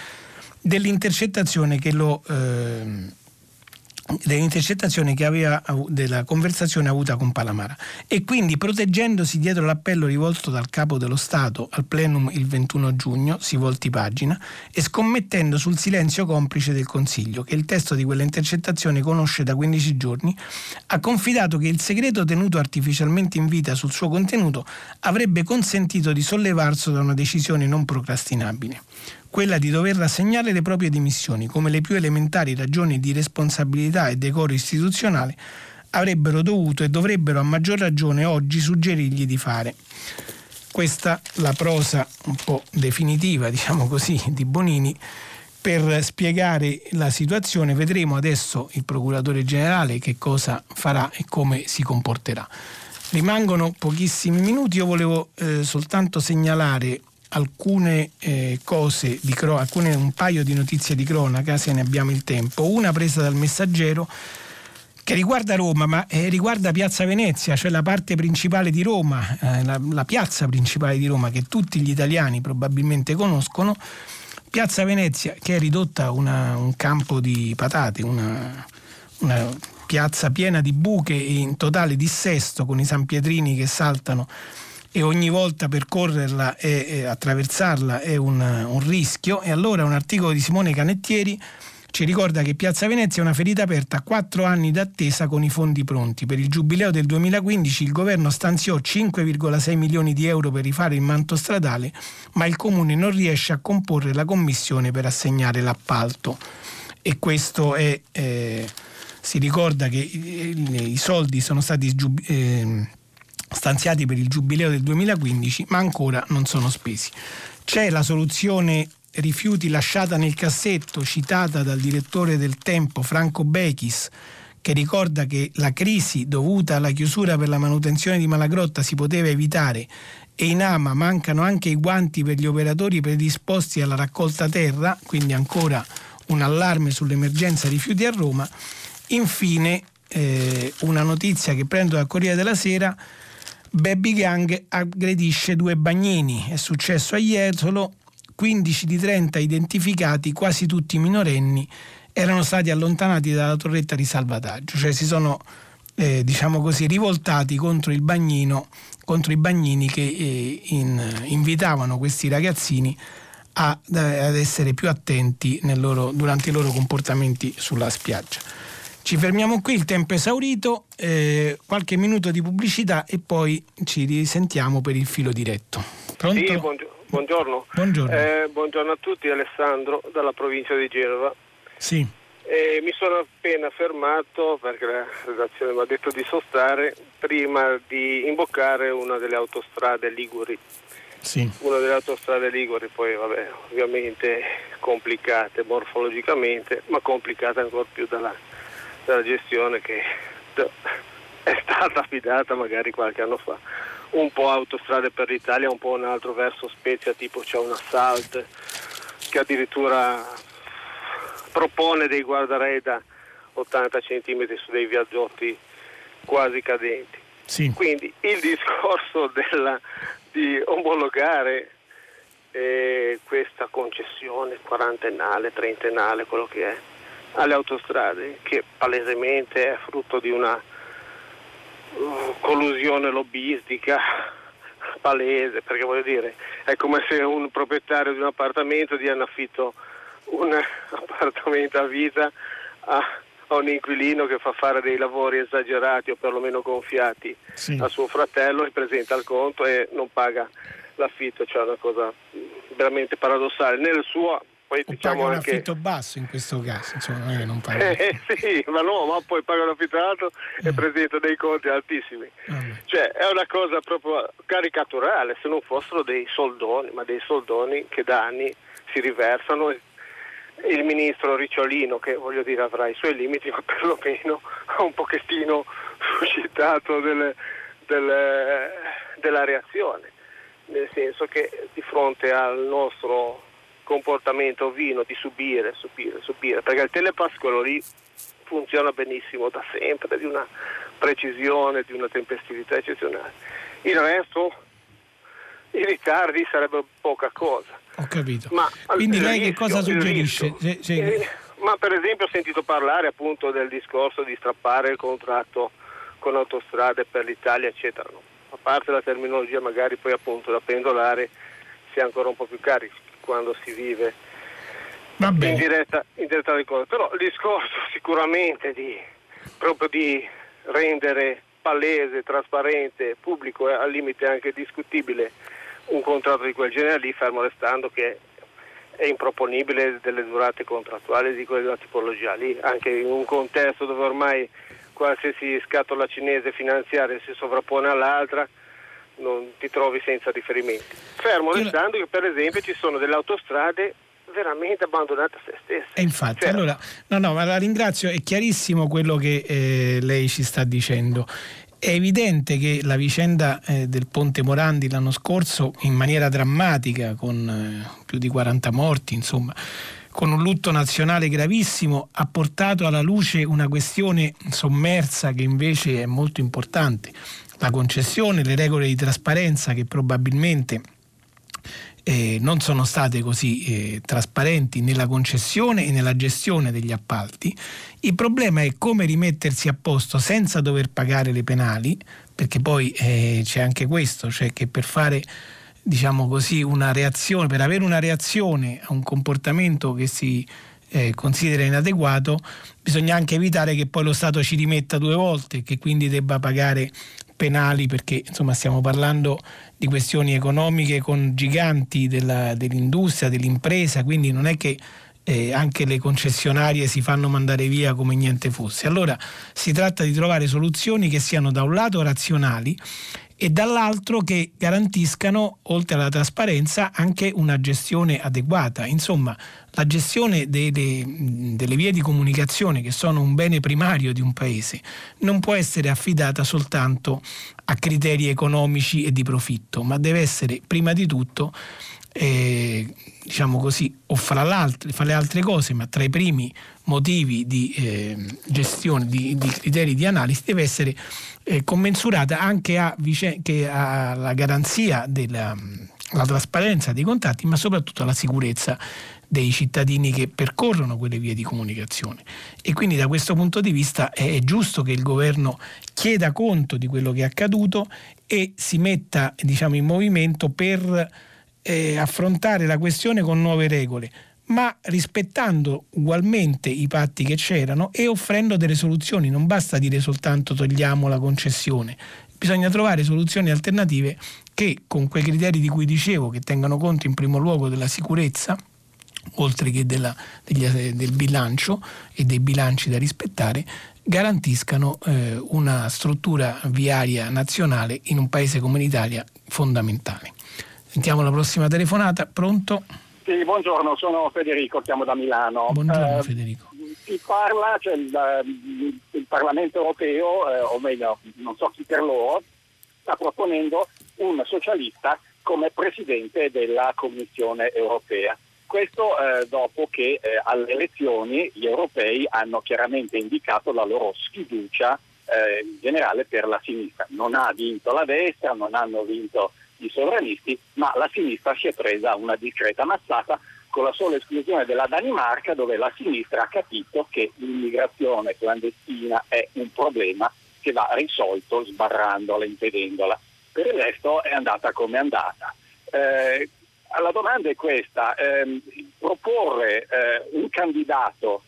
S2: dell'intercettazione che lo... Eh, dell'intercettazione che aveva della conversazione avuta con Palamara. E quindi proteggendosi dietro l'appello rivolto dal capo dello Stato al plenum il 21 giugno, si volti pagina, e scommettendo sul silenzio complice del Consiglio che il testo di quella intercettazione conosce da 15 giorni, ha confidato che il segreto tenuto artificialmente in vita sul suo contenuto avrebbe consentito di sollevarsi da una decisione non procrastinabile quella di dover rassegnare le proprie dimissioni come le più elementari ragioni di responsabilità e decoro istituzionale avrebbero dovuto e dovrebbero a maggior ragione oggi suggerirgli di fare. Questa la prosa un po' definitiva, *laughs* diciamo così, di Bonini per spiegare la situazione. Vedremo adesso il procuratore generale che cosa farà e come si comporterà. Rimangono pochissimi minuti, io volevo eh, soltanto segnalare alcune eh, cose di cronaca, alcune, un paio di notizie di cronaca se ne abbiamo il tempo. Una presa dal messaggero che riguarda Roma, ma eh, riguarda Piazza Venezia, cioè la parte principale di Roma, eh, la, la, piazza principale di Roma che tutti gli italiani probabilmente conoscono. Piazza Venezia che è ridotta a un campo di patate, una, una piazza piena di buche in totale dissesto con i sanpietrini che saltano e ogni volta percorrerla e, e attraversarla è un, un rischio. E allora un articolo di Simone Canettieri ci ricorda che Piazza Venezia è una ferita aperta a quattro anni d'attesa con i fondi pronti. Per il giubileo del 2015 il governo stanziò 5,6 milioni di euro per rifare il manto stradale, ma il comune non riesce a comporre la commissione per assegnare l'appalto. E questo è. Eh, si ricorda che i, soldi sono stati eh, stanziati per il giubileo del 2015, ma ancora non sono spesi. C'è la soluzione rifiuti lasciata nel cassetto, citata dal direttore del Tempo Franco Bechis, che ricorda che la crisi dovuta alla chiusura per la manutenzione di Malagrotta si poteva evitare e in Ama mancano anche i guanti per gli operatori predisposti alla raccolta terra, quindi ancora un allarme sull'emergenza rifiuti a Roma. Infine, eh, una notizia che prendo dal Corriere della Sera Baby Gang aggredisce due bagnini. È successo a Jesolo, 15 di 30 identificati, quasi tutti minorenni, erano stati allontanati dalla torretta di salvataggio, cioè si sono eh, diciamo così, rivoltati contro bagnino, contro i bagnini che eh, in, invitavano questi ragazzini a, ad essere più attenti loro, durante i loro comportamenti sulla spiaggia. Ci fermiamo qui, il tempo è esaurito, eh, qualche minuto di pubblicità e poi ci risentiamo per il filo diretto.
S3: Pronto? Sì, buongiorno.
S2: Buongiorno.
S3: Eh, buongiorno a tutti, Alessandro dalla provincia di Genova.
S2: Sì.
S3: Eh, mi sono appena fermato perché la redazione mi ha detto di sostare prima di imboccare una delle autostrade Liguri.
S2: Sì.
S3: Una delle autostrade Liguri, poi vabbè, ovviamente complicate morfologicamente, ma complicate ancora più dalla, della gestione che è stata affidata magari qualche anno fa. Un po' autostrade per l'Italia, un po' un altro verso Spezia, tipo c'è un Assault che addirittura propone dei guardarei da 80 cm su dei viaggioti quasi cadenti. Sì. Quindi il discorso della, di omologare eh, questa concessione quarantennale, trentennale, quello che è, alle autostrade, che palesemente è frutto di una uh, collusione lobbistica *laughs* palese, perché voglio dire, è come se un proprietario di un appartamento dia in affitto un *laughs* appartamento a vita a, a, un inquilino che fa fare dei lavori esagerati o perlomeno gonfiati sì. a suo fratello e presenta il conto e non paga l'affitto, cioè una cosa veramente paradossale. Nel suo
S2: poi o diciamo paga un affitto basso in questo caso, insomma, non è che non paga.
S3: Eh, sì, ma no, ma poi paga un affitto alto eh. e presenta dei conti altissimi. Eh. Cioè è una cosa proprio caricaturale, se non fossero dei soldoni, ma dei soldoni che da anni si riversano il ministro Ricciolino, che voglio dire avrà i suoi limiti, ma perlomeno ha un pochettino suscitato delle, delle, della reazione, nel senso che di fronte al nostro comportamento ovino di subire, subire, subire, perché il telepass quello lì funziona benissimo da sempre, di una precisione, di una tempestività eccezionale. Il resto, i ritardi sarebbero poca cosa.
S2: Ho capito. Ma, Quindi lei rischio, che cosa suggerisce?
S3: Se, se... Eh, ma per esempio ho sentito parlare appunto del discorso di strappare il contratto con autostrade per l'Italia, eccetera. A parte la terminologia magari poi appunto da pendolare sia ancora un po' più carico quando si vive in diretta, in diretta del corpo. Però il discorso sicuramente di, proprio di rendere palese, trasparente, pubblico e al limite anche discutibile un contratto di quel genere lì, fermo restando che è improponibile delle durate contrattuali di quella tipologia lì, anche in un contesto dove ormai qualsiasi scatola cinese finanziaria si sovrappone all'altra, non ti trovi senza riferimenti. Fermo restando che per esempio ci sono delle autostrade veramente abbandonate a se stesse.
S2: E infatti, cioè, allora, no, no, ma la ringrazio, è chiarissimo quello che eh, lei ci sta dicendo. È evidente che la vicenda eh, del Ponte Morandi l'anno scorso, in maniera drammatica, con eh, più di 40 morti, insomma, con un lutto nazionale gravissimo, ha portato alla luce una questione sommersa che invece è molto importante, la concessione, le regole di trasparenza che probabilmente eh, non sono state così eh, trasparenti nella concessione e nella gestione degli appalti. Il problema è come rimettersi a posto senza dover pagare le penali, perché poi eh, c'è anche questo, cioè che per fare diciamo così una reazione, per avere una reazione a un comportamento che si eh, considera inadeguato, bisogna anche evitare che poi lo Stato ci rimetta due volte che quindi debba pagare penali perché insomma stiamo parlando di questioni economiche con giganti della, dell'industria, dell'impresa, quindi non è che eh, anche le concessionarie si fanno mandare via come niente fosse. Allora si tratta di trovare soluzioni che siano da un lato razionali e dall'altro che garantiscano, oltre alla trasparenza, anche una gestione adeguata. Insomma, la gestione delle, delle, vie di comunicazione, che sono un bene primario di un paese, non può essere affidata soltanto a criteri economici e di profitto, ma deve essere prima di tutto eh, diciamo così, o fra, fra, le altre cose, ma tra i primi motivi di eh, gestione, di, di, criteri di analisi, deve essere eh, commensurata anche alla garanzia della trasparenza dei contatti, ma soprattutto alla sicurezza dei cittadini che percorrono quelle vie di comunicazione. E quindi da questo punto di vista è giusto che il governo chieda conto di quello che è accaduto e si metta diciamo, in movimento per eh, affrontare la questione con nuove regole, ma rispettando ugualmente i patti che c'erano e offrendo delle soluzioni. Non basta dire soltanto togliamo la concessione, bisogna trovare soluzioni alternative che con quei criteri di cui dicevo, che tengano conto in primo luogo della sicurezza, oltre che della, degli, del bilancio e dei bilanci da rispettare, garantiscano eh, una struttura viaria nazionale in un paese come l'Italia fondamentale. Sentiamo la prossima telefonata. Pronto?
S4: Sì, buongiorno, sono Federico, chiamo da Milano.
S2: Buongiorno eh, Federico.
S4: si parla, cioè il, il Parlamento europeo, eh, o meglio, non so chi per loro, sta proponendo un socialista come presidente della Commissione europea. Questo eh, dopo che eh, alle elezioni gli europei hanno chiaramente indicato la loro sfiducia eh, in generale per la sinistra. Non ha vinto la destra, non hanno vinto i sovranisti, ma la sinistra si è presa una discreta mazzata con la sola esclusione della Danimarca dove la sinistra ha capito che l'immigrazione clandestina è un problema che va risolto sbarrandola, impedendola. Per il resto è andata come è andata. Eh, la domanda è questa, eh, proporre eh, un candidato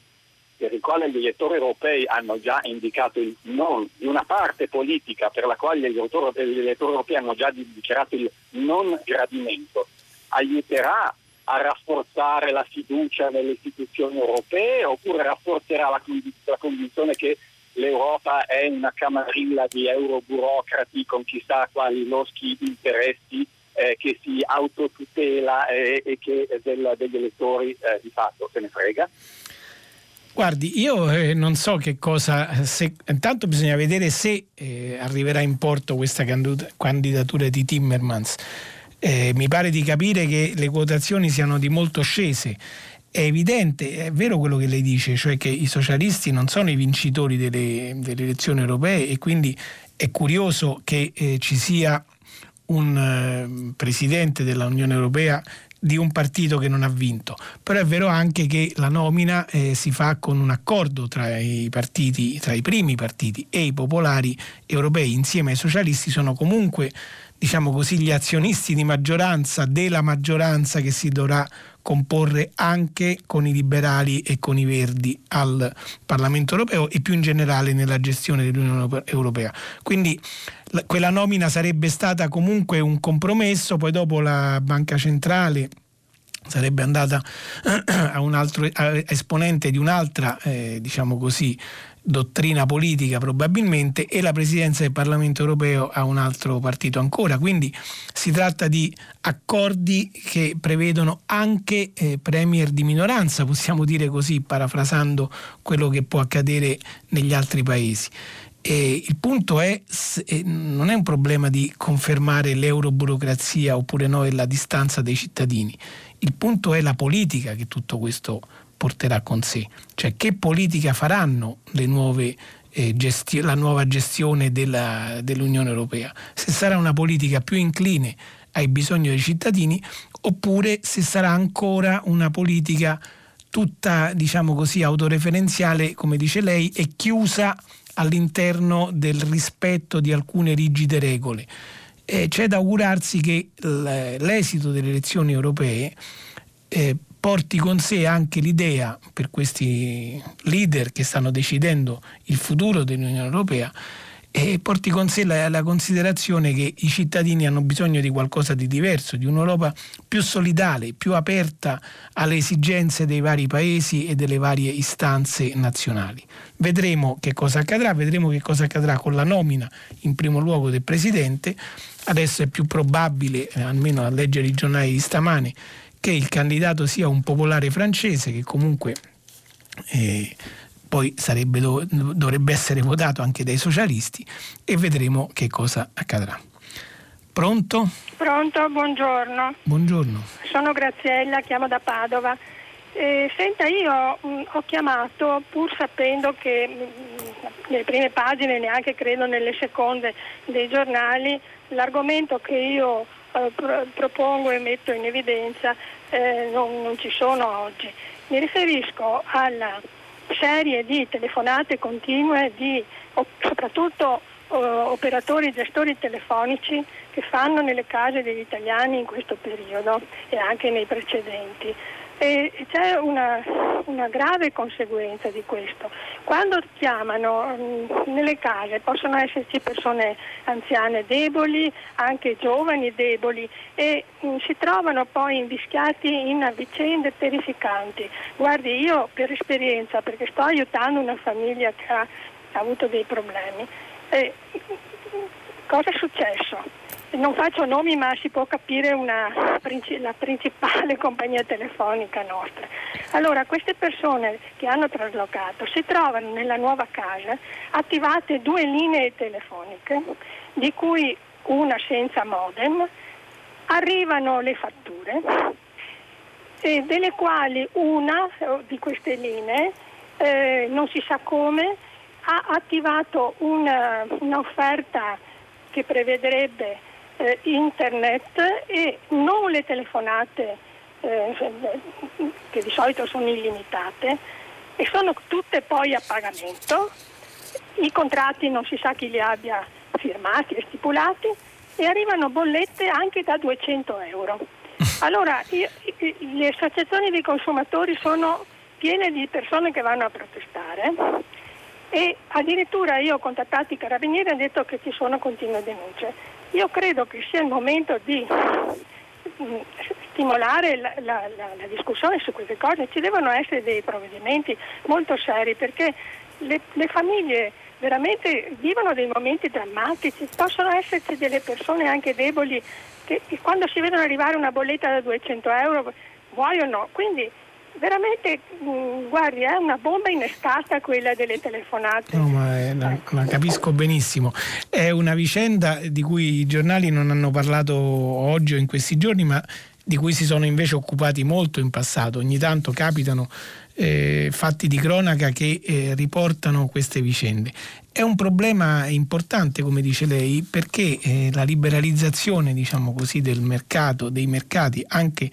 S4: per il quale gli elettori europei hanno già indicato il non di una parte politica per la quale gli elettori, europei hanno già dichiarato il non gradimento, aiuterà a rafforzare la fiducia nelle istituzioni europee oppure rafforzerà la, la convinzione che l'Europa è una camarilla di euroburocrati con chissà quali loschi interessi eh, che si autotutela eh, e che del, degli elettori eh, di fatto se ne frega?
S2: Guardi, io eh, non so che cosa, se, intanto bisogna vedere se eh, arriverà in porto questa candidatura di Timmermans. Eh, mi pare di capire che le quotazioni siano di molto scese. È evidente, è vero quello che lei dice, cioè che i socialisti non sono i vincitori delle, delle elezioni europee e quindi è curioso che eh, ci sia un eh, presidente dell'Unione Europea di un partito che non ha vinto, però è vero anche che la nomina eh, si fa con un accordo tra i partiti, tra i primi partiti e i popolari europei. Insieme ai socialisti sono comunque diciamo così gli azionisti di maggioranza della maggioranza che si dovrà comporre anche con i liberali e con i verdi al Parlamento europeo e più in generale nella gestione dell'Unione europea. Quindi quella nomina sarebbe stata comunque un compromesso, poi dopo la Banca Centrale sarebbe andata *clears throat* a un altro a esponente di un'altra, eh, diciamo così, dottrina politica probabilmente e la presidenza del Parlamento europeo a un altro partito ancora. Quindi si tratta di accordi che prevedono anche eh, premier di minoranza, possiamo dire così, parafrasando quello che può accadere negli altri paesi. E il punto è, eh, non è un problema di confermare l'euroburocrazia oppure no e la distanza dei cittadini, il punto è la politica che tutto questo porterà con sé, cioè che politica faranno nuove eh, gesti- la nuova gestione della, dell'Unione Europea, se sarà una politica più incline ai bisogni dei cittadini oppure se sarà ancora una politica tutta diciamo così autoreferenziale come dice lei e chiusa all'interno del rispetto di alcune rigide regole. Eh, c'è da augurarsi che l'esito delle elezioni europee eh, porti con sé anche l'idea per questi leader che stanno decidendo il futuro dell'Unione Europea e porti con sé la, la, considerazione che i cittadini hanno bisogno di qualcosa di diverso, di un'Europa più solidale, più aperta alle esigenze dei vari paesi e delle varie istanze nazionali. Vedremo che cosa accadrà, vedremo che cosa accadrà con la nomina in primo luogo del Presidente. Adesso è più probabile, eh, almeno a leggere i giornali di stamane, che il candidato sia un popolare francese che comunque... Eh, poi sarebbe, dovrebbe essere votato anche dai socialisti e vedremo che cosa accadrà. Pronto?
S5: Pronto, buongiorno.
S2: Buongiorno.
S5: Sono Graziella, chiamo da Padova. Eh, senta, io mh, mm, ho chiamato pur sapendo che mh, mm, nelle prime pagine, neanche credo nelle seconde dei giornali, l'argomento che io eh, pro- propongo e metto in evidenza eh, non, non ci sono oggi. Mi riferisco alla serie di telefonate continue di soprattutto uh, operatori gestori telefonici che fanno nelle case degli italiani in questo periodo e anche nei precedenti. E c'è una, una, grave conseguenza di questo. Quando chiamano mm, nelle case possono esserci persone anziane deboli, anche giovani deboli e mm, si trovano poi invischiati in vicende terrificanti. Guardi, io per esperienza, perché sto aiutando una famiglia che ha, ha avuto dei problemi, eh, cosa è successo? Non faccio nomi ma si può capire una, la principale *laughs* compagnia telefonica nostra. Allora, queste persone che hanno traslocato si trovano nella nuova casa attivate due linee telefoniche, di cui una senza modem, arrivano le fatture, delle quali una eh, di queste linee, eh, non si sa come, ha attivato una, un'offerta che prevederebbe eh, internet e non le telefonate eh, che di solito sono illimitate e sono tutte poi a pagamento. I contratti non si sa chi li abbia firmati e stipulati e arrivano bollette anche da 200 euro. *laughs* Allora, io, le associazioni dei consumatori sono piene di persone che vanno a protestare e addirittura io ho contattato i carabinieri e ho detto che ci sono continue denunce. Io credo che sia il momento di mm, stimolare la, la, la, la, discussione su queste cose, ci devono essere dei provvedimenti molto seri perché le, le famiglie veramente vivono dei momenti drammatici, possono esserci delle persone anche deboli che, che quando si vedono arrivare una bolletta da 200 euro muoiono, quindi veramente mm, guardi è una bomba innescata quella delle telefonate.
S2: No ma è, la, la, capisco benissimo. È una vicenda di cui i giornali non hanno parlato oggi o in questi giorni ma di cui si sono invece occupati molto in passato. Ogni tanto capitano eh, fatti di cronaca che eh, riportano queste vicende. È un problema importante, come dice lei, perché eh, la liberalizzazione diciamo così, del mercato, dei mercati, anche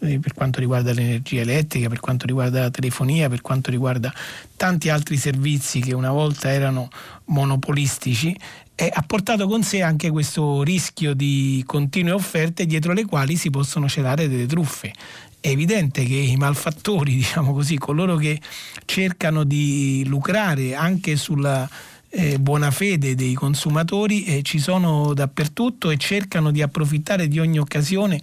S2: eh, per quanto riguarda l'energia elettrica, per quanto riguarda la telefonia, per quanto riguarda tanti altri servizi che una volta erano monopolistici, eh, ha portato con sé anche questo rischio di continue offerte dietro le quali si possono celare delle truffe. È evidente che i malfattori, *laughs* diciamo così, coloro che cercano di lucrare anche sulla eh, buona fede dei consumatori eh, ci sono dappertutto e cercano di approfittare di ogni occasione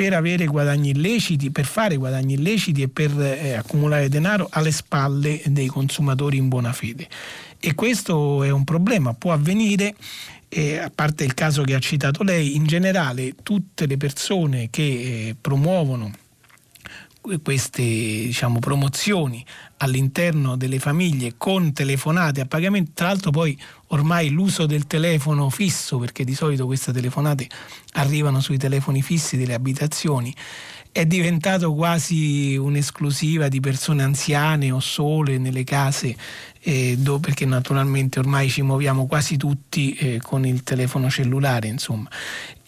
S2: per avere guadagni illeciti, per fare guadagni illeciti e per eh, accumulare denaro alle spalle dei consumatori in buona fede. E questo è un problema, può avvenire eh, a parte il caso che ha citato lei, in generale tutte le persone che eh, promuovono queste diciamo, promozioni all'interno delle famiglie con telefonate a pagamento, tra l'altro poi ormai l'uso del telefono fisso, perché di solito queste telefonate arrivano sui telefoni fissi delle abitazioni, è diventato quasi un'esclusiva di persone anziane o sole nelle case eh, do, perché naturalmente ormai ci muoviamo quasi tutti eh, con il telefono cellulare, insomma.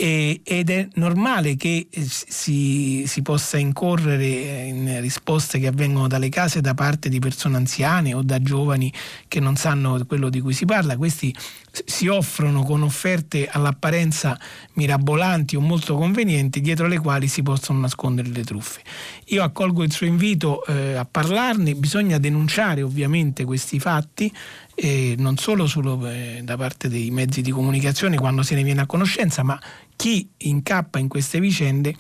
S2: E, ed è normale che eh, si, si, possa incorrere in risposte che avvengono dalle case da parte di persone anziane o da giovani che non sanno quello di cui si parla. Questi si offrono con offerte all'apparenza mirabolanti o molto convenienti dietro le quali si possono nascondere le truffe. Io accolgo il suo invito eh, a parlarne, bisogna denunciare ovviamente questi fatti eh, non solo, solo eh, da parte dei mezzi di comunicazione quando se ne viene a conoscenza, ma chi incappa in queste vicende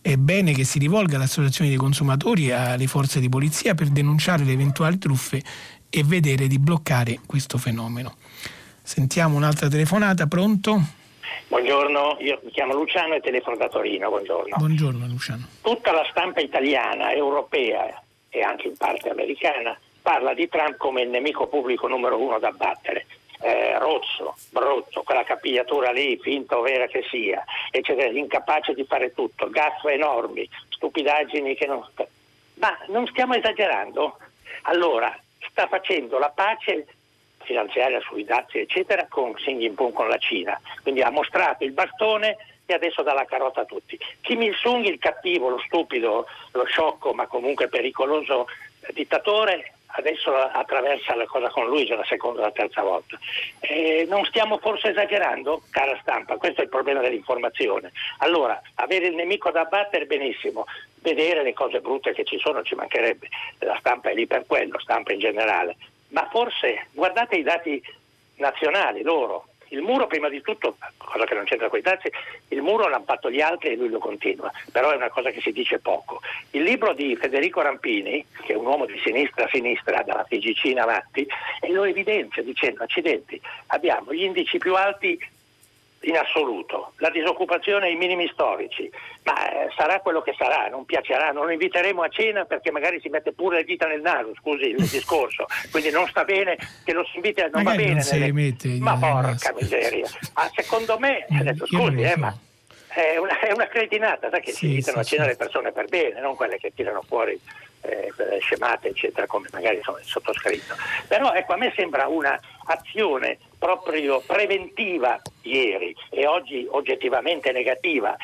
S2: è bene che si rivolga alle associazioni dei consumatori e alle forze di polizia per denunciare le eventuali truffe e vedere di bloccare questo fenomeno. Sentiamo un'altra telefonata, pronto?
S6: Buongiorno, io mi chiamo Luciano e telefono da Torino, buongiorno.
S2: Buongiorno Luciano.
S6: Tutta la stampa italiana, europea e anche in parte americana parla di Trump come il nemico pubblico numero uno da battere. Eh, rozzo, brutto, quella capigliatura lì, finta o vera che sia, eccetera, incapace di fare tutto, gaffe enormi, stupidaggini che non... Ma non stiamo esagerando? Allora, sta facendo la pace finanziaria sui dazi eccetera con Xi Jinping con la Cina quindi ha mostrato il bastone e adesso dà la carota a tutti Kim Il-sung il cattivo, lo stupido, lo sciocco ma comunque pericoloso dittatore adesso attraversa la cosa con lui già la seconda o la terza volta. Eh, non stiamo forse esagerando, cara stampa? Questo è il problema dell'informazione. Allora, avere il nemico da battere benissimo, vedere le cose brutte che ci sono ci mancherebbe, la stampa è lì per quello, stampa in generale, ma forse guardate i dati nazionali loro. Il muro prima di tutto, cosa che non c'entra con i dazi, il muro l'hanno fatto gli altri e lui lo continua, però è una cosa che si dice poco. Il libro di Federico Rampini, che è un uomo di sinistra a sinistra, dalla TGC in avanti, lo evidenzia dicendo accidenti, abbiamo gli indici più alti in assoluto, la disoccupazione ai minimi storici, ma eh, sarà quello che sarà, non piacerà, non lo inviteremo a cena perché magari si mette pure le dita nel naso, scusi il *laughs* discorso, quindi non sta bene che lo si inviti, non
S2: magari
S6: va bene.
S2: Non
S6: nelle...
S2: mette,
S6: ma porca miseria, ah, secondo me, adesso scusi, eh, ma è una, è una cretinata, sai che sì, si invitano sì, a cena sì. le persone per bene, non quelle che tirano fuori eh, scemate, eccetera, come magari sono il sottoscritto. Però ecco, a me sembra un'azione proprio preventiva ieri e oggi oggettivamente negativa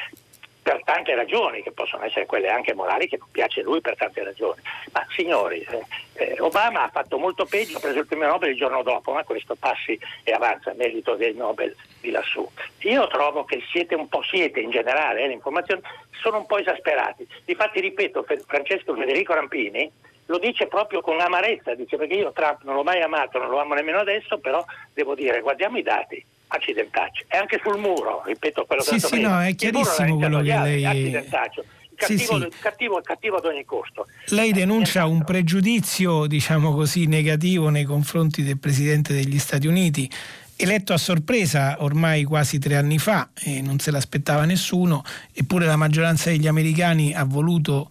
S6: per tante ragioni, che possono essere quelle anche morali, che non piace lui per tante ragioni. Ma signori, eh, eh, Obama ha fatto molto peggio, ha preso il premio Nobel il giorno dopo, ma questo passi e avanza, merito del Nobel di lassù. Io trovo che siete un po', siete in generale, eh, le informazioni sono un po' esasperati. Difatti, ripeto, Francesco Federico Rampini lo dice proprio con amarezza, dice perché io Trump non l'ho mai amato, non lo amo nemmeno adesso, però devo dire, guardiamo i dati accidentaccio. E anche sul muro, ripeto quello che
S2: sì,
S6: ho detto
S2: sì, prima. no, è chiarissimo quello che lei...
S6: Accidentaccio. Cattivo, sì, sì. Cattivo, cattivo, ad ogni costo.
S2: Lei denuncia un pregiudizio, diciamo così, negativo nei confronti del Presidente degli Stati Uniti, eletto a sorpresa ormai quasi tre anni fa, e non se l'aspettava nessuno, eppure la maggioranza degli americani ha voluto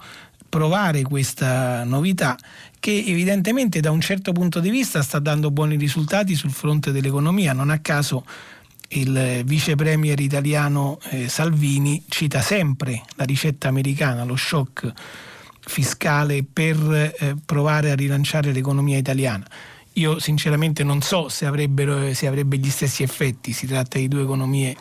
S2: provare questa novità che evidentemente da un certo punto di vista sta dando buoni risultati sul fronte dell'economia. Non a caso il vice premier italiano eh, Salvini cita sempre la ricetta americana, lo shock fiscale per eh, provare a rilanciare l'economia italiana. Io sinceramente non so se, se avrebbe gli stessi effetti, si tratta di due economie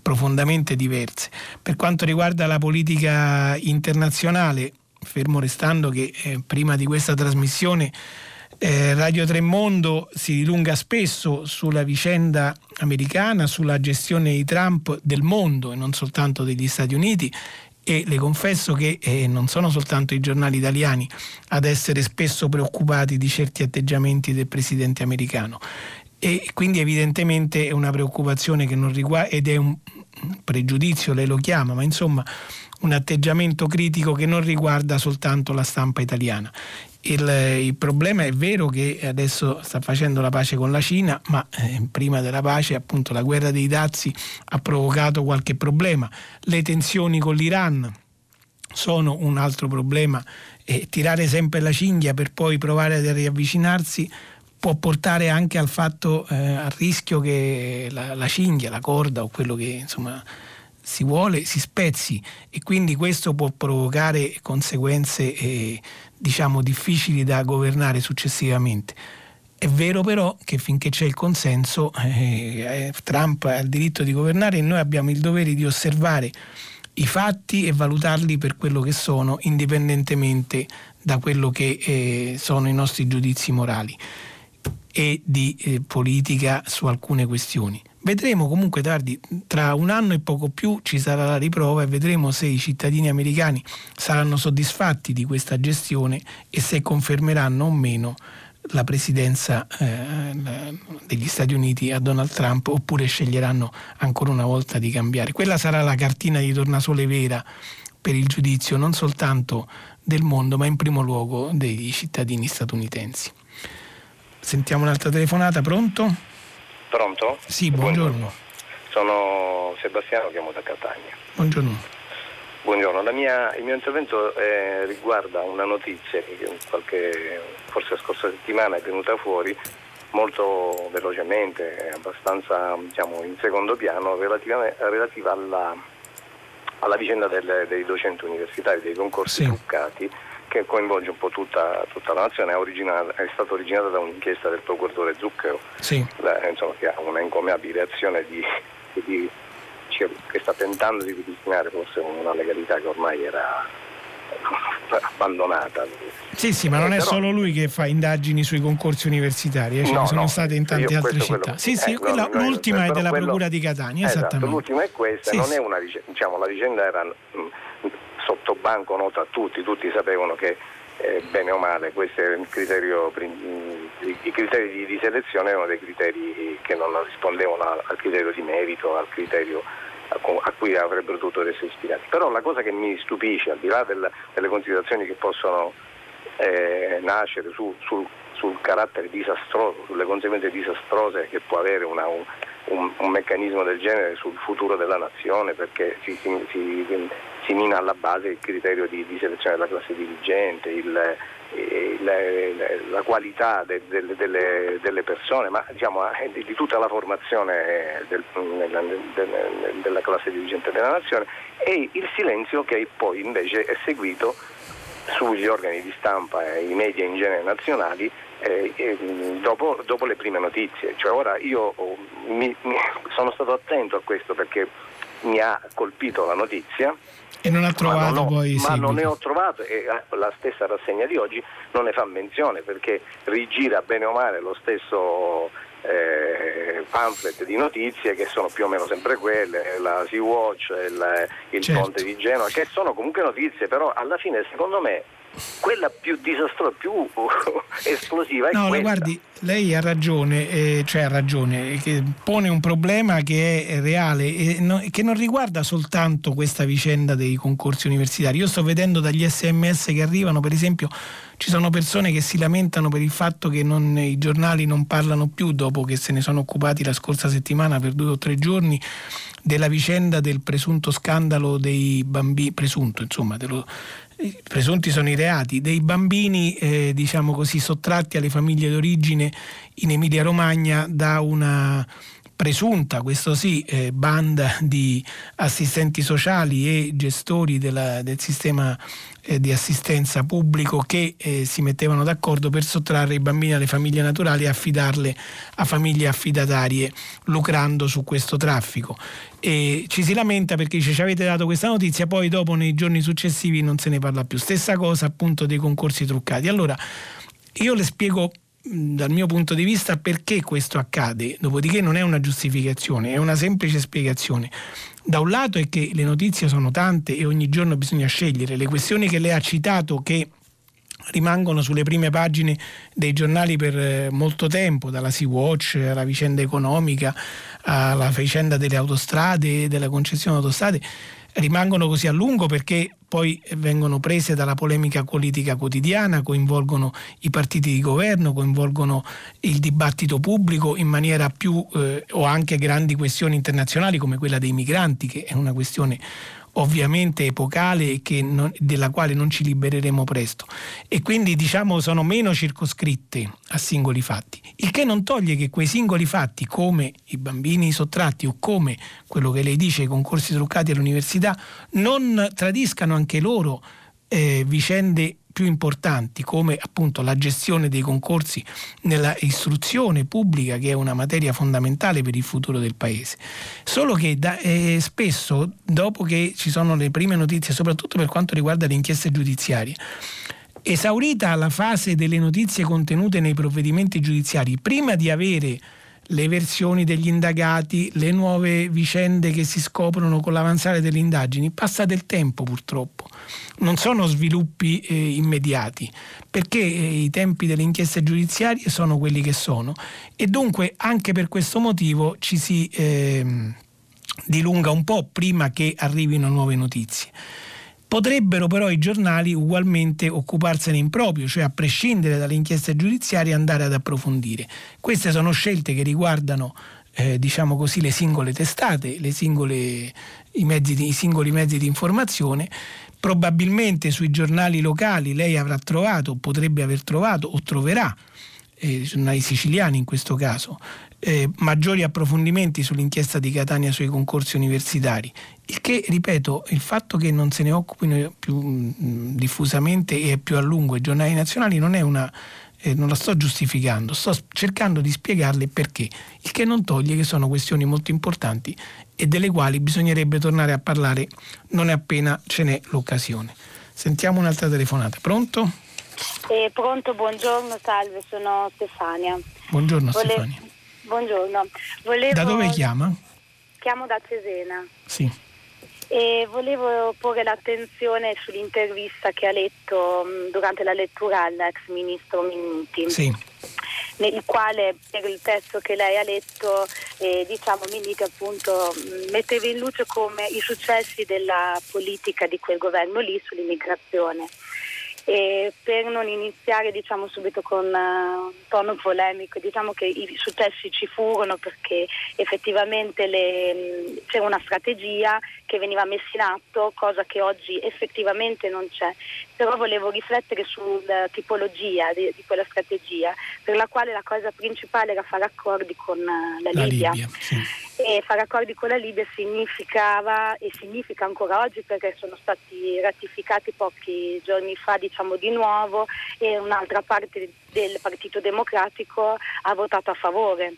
S2: profondamente diverse. Per quanto riguarda la politica internazionale, fermo restando che eh, prima di questa trasmissione eh, Radio Tremondo si dilunga spesso sulla vicenda americana, sulla gestione di Trump del mondo e non soltanto degli Stati Uniti. E le confesso che eh, non sono soltanto i giornali italiani ad essere spesso preoccupati di certi atteggiamenti del presidente americano. E quindi evidentemente è una preoccupazione che non riguarda ed è un pregiudizio, lei lo chiama, ma insomma un atteggiamento critico che non riguarda soltanto la stampa italiana. Il, il, problema è vero che adesso sta facendo la pace con la Cina, ma eh, prima della pace appunto la guerra dei dazi ha provocato qualche problema. Le tensioni con l'Iran sono un altro problema e tirare sempre la cinghia per poi provare a riavvicinarsi può portare anche al fatto, eh, al rischio che la, la cinghia, la corda o quello che insomma si vuole si spezzi e quindi questo può provocare conseguenze eh, diciamo difficili da governare successivamente. È vero però che finché c'è il consenso eh, eh, Trump ha il diritto di governare e noi abbiamo il dovere di osservare i fatti e valutarli per quello che sono indipendentemente da quello che eh, sono i nostri giudizi morali e di eh, politica su alcune questioni. Vedremo comunque tardi, tra un anno e poco più ci sarà la riprova e vedremo se i cittadini americani saranno soddisfatti di questa gestione e se confermeranno o meno la presidenza eh, degli Stati Uniti a Donald Trump oppure sceglieranno ancora una volta di cambiare. Quella sarà la cartina di tornasole vera per il giudizio non soltanto del mondo ma in primo luogo degli cittadini statunitensi. Sentiamo un'altra telefonata, pronto?
S7: Pronto?
S2: Sì, buongiorno. buongiorno.
S7: Sono Sebastiano, chiamo da Catania.
S2: Buongiorno.
S7: Buongiorno, mia, il mio intervento eh, riguarda una notizia che qualche, forse la scorsa settimana è venuta fuori molto velocemente, abbastanza diciamo, in secondo piano, relativa, relativa alla, alla, vicenda del, dei docenti universitari, dei concorsi sì. truccati che coinvolge un po' tutta, tutta la nazione, è, è, stata originata da un'inchiesta del procuratore Zucchero,
S2: sì.
S7: la, insomma, che ha una incommiabile azione di, di, che sta tentando di ripristinare forse una legalità che ormai era abbandonata.
S2: Sì, sì, ma non è solo lui che fa indagini sui concorsi universitari, eh? ce no, ne sono no, state in tante altre città. Quello, sì, sì, eh, quella, no, l'ultima è della quello, Procura di Catania,
S7: esatto,
S2: esattamente.
S7: L'ultima è questa, sì, non è una diciamo, la vicenda era mh, sotto banco nota a tutti, tutti sapevano che eh, bene o male questi erano i criteri di, di, selezione erano dei criteri che non rispondevano al, al criterio di merito, al criterio a, a, cui avrebbero dovuto essere ispirati. Però la cosa che mi stupisce, al di là del, delle considerazioni che possono eh, nascere su, sul, sul, carattere disastroso, sulle conseguenze disastrose che può avere una, un, un, un, meccanismo del genere sul futuro della nazione perché si, si, si, si mina alla base il criterio di, di selezione della classe dirigente, il, la, la, qualità de, de, delle, delle, persone, ma diciamo, eh, di, tutta la formazione del, della, della classe dirigente della nazione e il silenzio che poi invece è seguito sugli organi di stampa e i media in genere nazionali eh, eh, dopo, dopo, le prime notizie. Cioè ora io oh, mi, mi sono stato attento a questo perché mi ha colpito la notizia
S2: e non ha trovato
S7: ma non
S2: ho, poi
S7: Ma non ne ho trovato e eh, la stessa rassegna di oggi non ne fa menzione perché rigira bene o male lo stesso eh, pamphlet di notizie che sono più o meno sempre quelle, la Sea-Watch, il, il certo. ponte di Genova, che sono comunque notizie, però alla fine secondo me quella più disastrosa, più *laughs* esplosiva è
S2: no,
S7: questa.
S2: guardi, lei ha ragione, eh, cioè ha ragione, pone un problema che è reale e no, che non riguarda soltanto questa vicenda dei concorsi universitari. Io sto vedendo dagli sms che arrivano, per esempio, ci sono persone che si lamentano per il fatto che non, i giornali non parlano più dopo che se ne sono occupati la scorsa settimana per due o tre giorni della vicenda del presunto scandalo dei bambini, presunto insomma, dello, presunti sono i reati, dei bambini eh, diciamo così, sottratti alle famiglie d'origine in Emilia Romagna da una presunta, questo sì, eh, banda di assistenti sociali e gestori della, del sistema eh, di assistenza pubblico che eh, si mettevano d'accordo per sottrarre i bambini alle famiglie naturali e affidarle a famiglie affidatarie, lucrando su questo traffico. E ci si lamenta perché dice ci avete dato questa notizia, poi dopo nei giorni successivi non se ne parla più. Stessa cosa appunto dei concorsi truccati. Allora, io le spiego dal mio punto di vista perché questo accade, dopodiché non è una giustificazione, è una semplice spiegazione. Da un lato è che le notizie sono tante e ogni giorno bisogna scegliere. Le questioni che lei ha citato che rimangono sulle prime pagine dei giornali per eh, molto tempo, dalla Sea-Watch alla vicenda economica, alla vicenda delle autostrade, della concessione autostrade, rimangono così a lungo perché poi vengono prese dalla polemica politica quotidiana, coinvolgono i partiti di governo, coinvolgono il dibattito pubblico in maniera più eh, o anche grandi questioni internazionali come quella dei migranti, che è una questione ovviamente epocale e non, della quale non ci libereremo presto. E quindi diciamo sono meno circoscritte a singoli fatti, il che non toglie che quei singoli fatti come i bambini sottratti o come quello che lei dice i concorsi truccati all'università non tradiscano anche loro eh, vicende più importanti come appunto la gestione dei concorsi nella istruzione pubblica che è una materia fondamentale per il futuro del paese. Solo che da, eh, spesso dopo che ci sono le prime notizie, soprattutto per quanto riguarda le inchieste giudiziarie, esaurita la fase delle notizie contenute nei provvedimenti giudiziari, prima di avere le versioni degli indagati, le nuove vicende che si scoprono con l'avanzare delle indagini, passa del tempo purtroppo. Non sono sviluppi eh, immediati, perché eh, i tempi delle inchieste giudiziarie sono quelli che sono. E dunque anche per questo motivo ci si eh, dilunga un po' prima che arrivino nuove notizie. Potrebbero però i giornali ugualmente occuparsene in proprio, cioè a prescindere dalle inchieste giudiziarie andare ad approfondire. Queste sono scelte che riguardano eh, diciamo così, le singole testate, le singole, i, di, i singoli mezzi di informazione probabilmente sui giornali locali lei avrà trovato, potrebbe aver trovato o troverà, eh, giornali siciliani in questo caso, eh, maggiori approfondimenti sull'inchiesta di Catania sui concorsi universitari. Il che, ripeto, il fatto che non se ne occupino più mh, mm, diffusamente e più a lungo i giornali nazionali non è una eh, non la sto giustificando, sto cercando di spiegarle perché, il che non toglie che sono questioni molto importanti e delle quali bisognerebbe tornare a parlare non appena ce n'è l'occasione. Sentiamo un'altra telefonata. Pronto?
S8: Eh, pronto, buongiorno, salve, sono Stefania.
S2: Buongiorno Vole... Stefania.
S8: Buongiorno. Volevo...
S2: Da dove chiama?
S8: Chiamo da Cesena.
S2: Sì.
S8: E volevo porre l'attenzione sull'intervista che ha letto mm, durante la lettura all'ex ministro Minuti.
S2: Sì
S8: nel quale per il testo che lei ha letto eh, diciamo Minniti appunto mm, metteva in luce come i successi della politica di quel governo lì sull'immigrazione E per non iniziare diciamo, subito con uh, un tono polemico, diciamo che i successi ci furono perché effettivamente le, c'era una strategia che veniva messa in atto, cosa che oggi effettivamente non c'è. Però volevo riflettere sulla tipologia di, di quella strategia, per la quale la cosa principale era fare accordi con uh, la,
S2: la
S8: Libia.
S2: Libia sì.
S8: E fare accordi con la Libia significava e significa ancora oggi perché sono stati ratificati pochi giorni fa diciamo di nuovo e un'altra parte del Partito Democratico ha votato a favore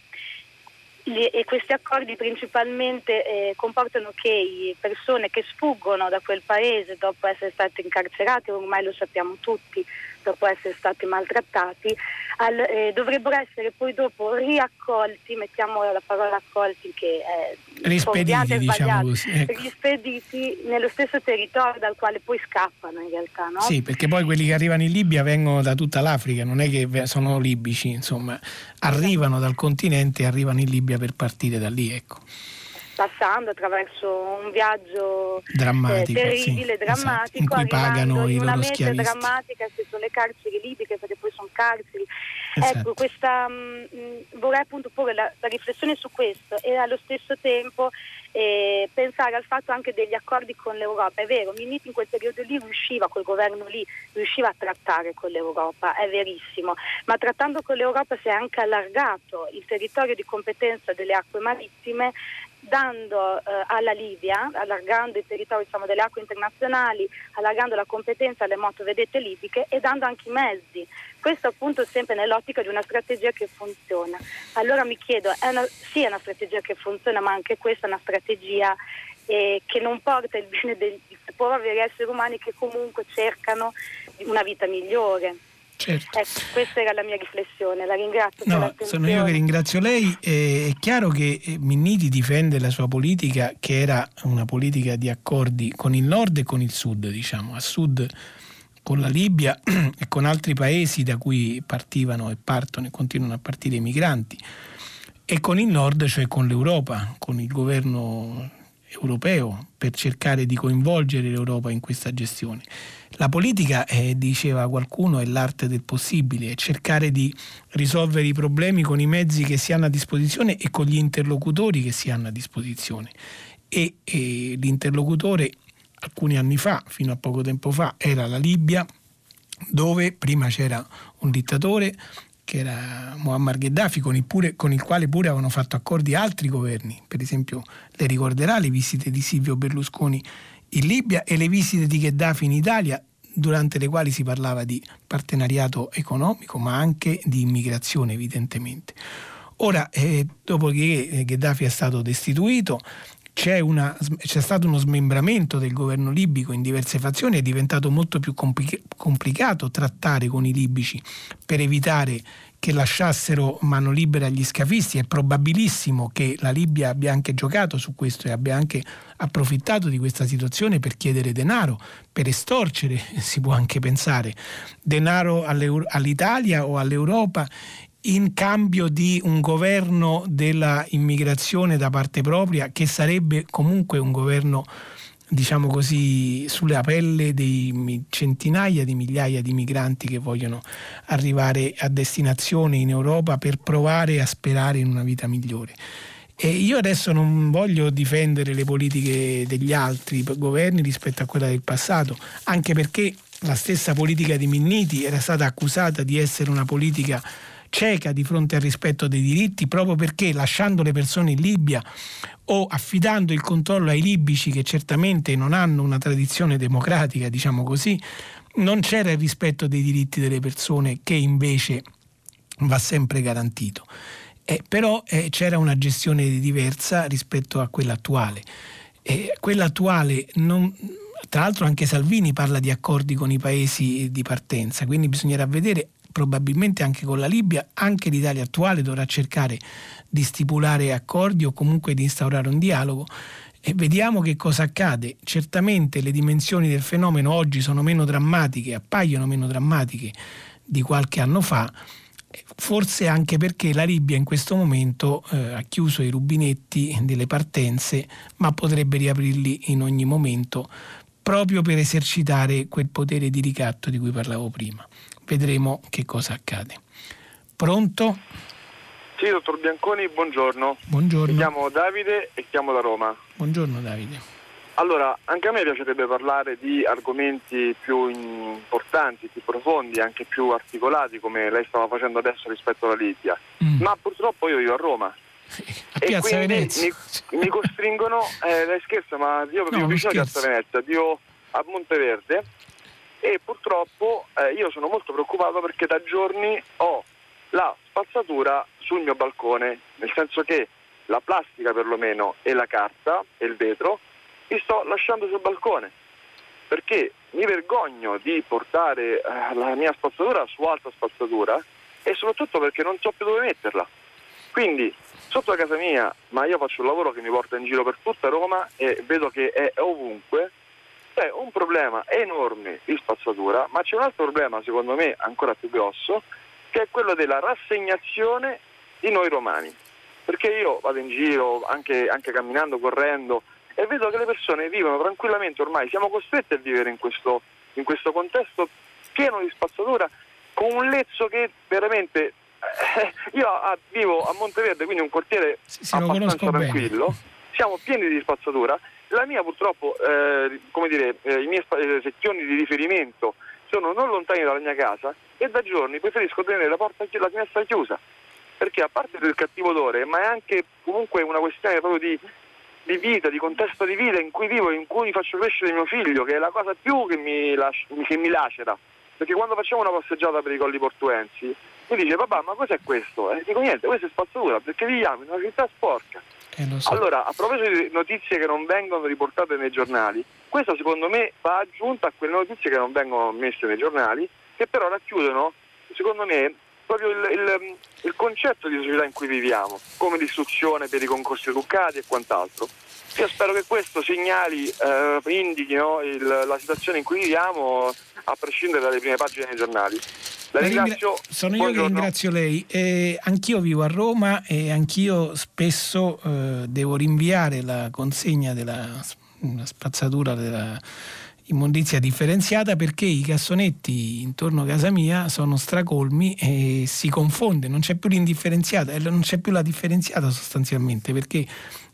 S8: e questi accordi principalmente eh, comportano che persone che sfuggono da quel paese dopo essere state incarcerate, ormai lo sappiamo tutti, dopo essere stati maltrattati, al, eh, dovrebbero essere poi dopo riaccolti, mettiamo la parola accolti che è
S2: rispediti, diciamo così, ecco.
S8: rispediti nello stesso territorio dal quale poi scappano in realtà. No?
S2: Sì, perché poi quelli che arrivano in Libia vengono da tutta l'Africa, non è che sono libici, insomma, arrivano dal continente e arrivano in Libia per partire da lì, ecco
S8: passando attraverso un viaggio
S2: drammatico,
S8: eh, terribile,
S2: sì,
S8: drammatico,
S2: esatto. in cui pagano
S8: in una
S2: schiavisti.
S8: drammatica che sono le carceri libiche perché poi sono carceri.
S2: Esatto.
S8: Ecco, questa, mh, vorrei appunto porre la, la, riflessione su questo e allo stesso tempo eh, pensare al fatto anche degli accordi con l'Europa. È vero, Minniti in quel periodo lì riusciva, quel governo lì, riusciva a trattare con l'Europa, è verissimo, ma trattando con l'Europa si è anche allargato il territorio di competenza delle acque marittime dando eh, alla Libia, allargando il territorio diciamo, delle acque internazionali, allargando la competenza alle motovedette libiche e dando anche i mezzi. Questo appunto sempre nell'ottica di una strategia che funziona. Allora mi chiedo, è una, sì è una strategia che funziona, ma anche questa è una strategia eh, che non porta il bene degli poveri esseri umani che comunque cercano una vita migliore.
S2: Certo.
S8: Ecco, questa era la mia riflessione, la ringrazio
S2: no, Sono io che ringrazio lei. Eh, è chiaro che Minniti difende la sua politica, che era una politica di accordi con il nord e con il sud, diciamo. A sud con la Libia *clears throat* e con altri paesi da cui partivano e partono e continuano a partire i migranti, e con il nord, cioè con l'Europa, con il governo europeo per cercare di coinvolgere l'Europa in questa gestione. La politica, eh, diceva qualcuno, è l'arte del possibile, è cercare di risolvere i problemi con i mezzi che si hanno a disposizione e con gli interlocutori che si hanno a disposizione. E, e l'interlocutore alcuni anni fa, fino a poco tempo fa, era la Libia, dove prima c'era un dittatore che era Muammar Gheddafi, con il, pure, con il, quale pure avevano fatto accordi altri governi. Per esempio, lei ricorderà le visite di Silvio Berlusconi in Libia e le visite di Gheddafi in Italia, durante le quali si parlava di partenariato economico, ma anche di immigrazione, evidentemente. Ora, eh, dopo che Gheddafi è stato destituito, c'è, una, c'è, stato uno smembramento del governo libico in diverse fazioni, è diventato molto più complicato trattare con i libici per evitare che lasciassero mano libera agli scafisti. È probabilissimo che la Libia abbia anche giocato su questo e abbia anche approfittato di questa situazione per chiedere denaro, per estorcere, *laughs* si può anche pensare, denaro all'Italia o all'Europa in cambio di un governo della immigrazione da parte propria che sarebbe comunque un governo diciamo così sulla pelle di centinaia di migliaia di migranti che vogliono arrivare a destinazione in Europa per provare a sperare in una vita migliore. E io adesso non voglio difendere le politiche degli altri governi rispetto a quella del passato, anche perché la stessa politica di Minniti era stata accusata di essere una politica cieca di fronte al rispetto dei diritti proprio perché lasciando le persone in Libia o affidando il controllo ai libici che certamente non hanno una tradizione democratica, diciamo così, non c'era il rispetto dei diritti delle persone che invece va sempre garantito. Eh, però eh, c'era una gestione diversa rispetto a quella attuale. Eh, quella attuale non, tra l'altro anche Salvini parla di accordi con i paesi di partenza, quindi bisognerà vedere probabilmente anche con la Libia, anche l'Italia attuale dovrà cercare di stipulare accordi o comunque di instaurare un dialogo e vediamo che cosa accade. Certamente le dimensioni del fenomeno oggi sono meno drammatiche, appaiono meno drammatiche di qualche anno fa, forse anche perché la Libia in questo momento eh, ha chiuso i rubinetti delle partenze, ma potrebbe riaprirli in ogni momento proprio per esercitare quel potere di ricatto di cui parlavo prima. Vedremo che cosa accade. Pronto?
S9: Sì, dottor Bianconi, buongiorno.
S2: Buongiorno.
S9: Mi chiamo Davide e chiamo da Roma.
S2: Buongiorno Davide.
S9: Allora, anche a me piacerebbe parlare di argomenti più importanti, più profondi, anche più articolati, come lei stava facendo adesso rispetto alla Libia. Mm. Ma purtroppo io vivo a Roma.
S2: A Piazza Venezia.
S9: Mi, mi costringono, eh, lei scherza, ma io vivo no, vicino a Piazza Venezia, vivo a Monteverde e purtroppo eh, io sono molto preoccupato perché da giorni ho la spazzatura sul mio balcone, nel senso che la plastica perlomeno e la carta e il vetro li sto lasciando sul balcone perché mi vergogno di portare eh, la mia spazzatura su alta spazzatura e soprattutto perché non so più dove metterla. Quindi sotto la casa mia, ma io faccio un lavoro che mi porta in giro per tutta Roma e vedo che è ovunque, c'è un problema enorme di spazzatura, ma c'è un altro problema secondo me ancora più grosso, che è quello della rassegnazione di noi romani. Perché io vado in giro anche, anche camminando, correndo, e vedo che le persone vivono tranquillamente ormai, siamo costretti a vivere in questo, in questo contesto pieno di spazzatura con un lezzo che veramente eh, io a, vivo a Monteverde, quindi un quartiere sì, abbastanza tranquillo, bene. siamo pieni di spazzatura. La mia purtroppo, eh, come dire, eh, i miei eh, sezioni di riferimento sono non lontani dalla mia casa e da giorni preferisco tenere la porta la finestra chiusa perché a parte del cattivo odore, ma è anche comunque una questione proprio di di vita, di contesto di vita in cui vivo, in cui faccio crescere mio figlio, che è la cosa più che mi, lasci, che mi lacera. Perché quando facciamo una passeggiata per i colli portuensi, mi dice papà ma cos'è questo? E dico niente, questa è spazzatura perché viviamo in una città sporca.
S2: Eh, so.
S9: Allora, a proposito di notizie che non vengono riportate nei giornali, questa secondo me va aggiunta a quelle notizie che non vengono messe nei giornali, che però racchiudono, secondo me, proprio il, il, il, concetto di società in cui viviamo, come l'istruzione per i concorsi educati e quant'altro. Io spero che questo segnali, eh, indichino il, la situazione in cui viviamo a prescindere dalle prime pagine dei giornali. La ringrazio.
S2: Sono io che ringrazio lei. Eh, anch'io vivo a Roma e anch'io spesso eh, devo rinviare la consegna della spazzatura della immondizia differenziata perché i cassonetti intorno a casa mia sono stracolmi e si confonde, non c'è più l'indifferenziata, eh, non c'è più la differenziata sostanzialmente perché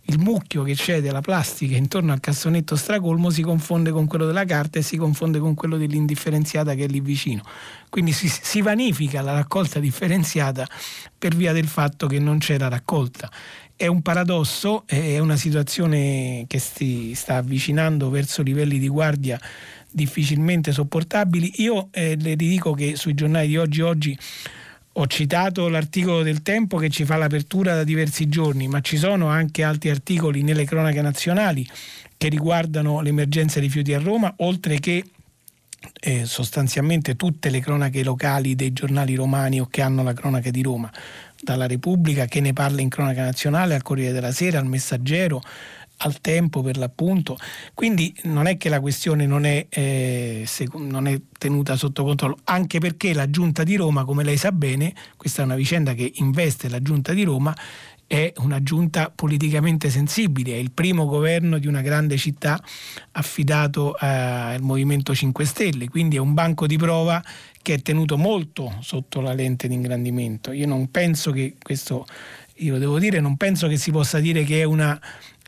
S2: il mucchio che c'è della plastica intorno al cassonetto stracolmo si confonde con quello della carta e si confonde con quello dell'indifferenziata che è lì vicino. Quindi si, si vanifica la raccolta differenziata per via del fatto che non c'era raccolta è un paradosso, è una situazione che si sta avvicinando verso livelli di guardia difficilmente sopportabili. Io eh, le dico che sui giornali di oggi oggi ho citato l'articolo del Tempo che ci fa l'apertura da diversi giorni, ma ci sono anche altri articoli nelle cronache nazionali che riguardano l'emergenza rifiuti a Roma, oltre che eh, sostanzialmente tutte le cronache locali dei giornali romani o che hanno la cronaca di Roma dalla Repubblica che ne parla in cronaca nazionale, al Corriere della Sera, al Messaggero, al tempo per l'appunto. Quindi non è che la questione non è, eh, non è, tenuta sotto controllo, anche perché la Giunta di Roma, come lei sa bene, questa è una vicenda che investe la Giunta di Roma, è una giunta politicamente sensibile, è il primo governo di una grande città affidato eh, al Movimento 5 Stelle, quindi è un banco di prova che è tenuto molto sotto la lente di ingrandimento. Io non penso che questo, io lo devo dire, non penso che si possa dire che è una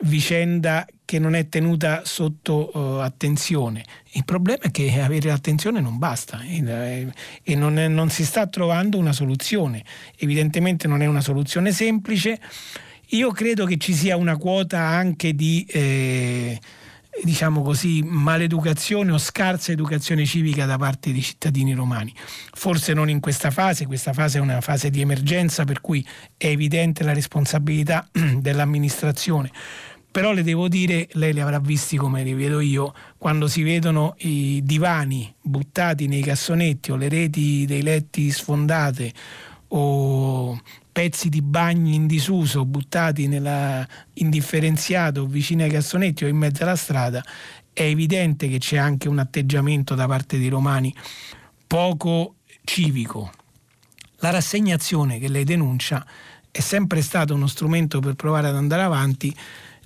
S2: vicenda che non è tenuta sotto uh, attenzione. Il problema è che avere attenzione non basta e, e non, è, non si sta trovando una soluzione. Evidentemente non è una soluzione semplice. Io credo che ci sia una quota anche di... Eh, diciamo così, maleducazione o scarsa educazione civica da parte dei cittadini romani. Forse non in questa fase, questa fase è una fase di emergenza per cui è evidente la responsabilità *clears throat* dell'amministrazione. Però le devo dire, lei li avrà visti come li vedo io, quando si vedono i divani buttati nei cassonetti o le reti dei letti sfondate o pezzi di bagni in disuso buttati nella indifferenziato vicino ai cassonetti o in mezzo alla strada, è evidente che c'è anche un atteggiamento da parte dei romani poco civico. La rassegnazione che lei denuncia è sempre stato uno strumento per provare ad andare avanti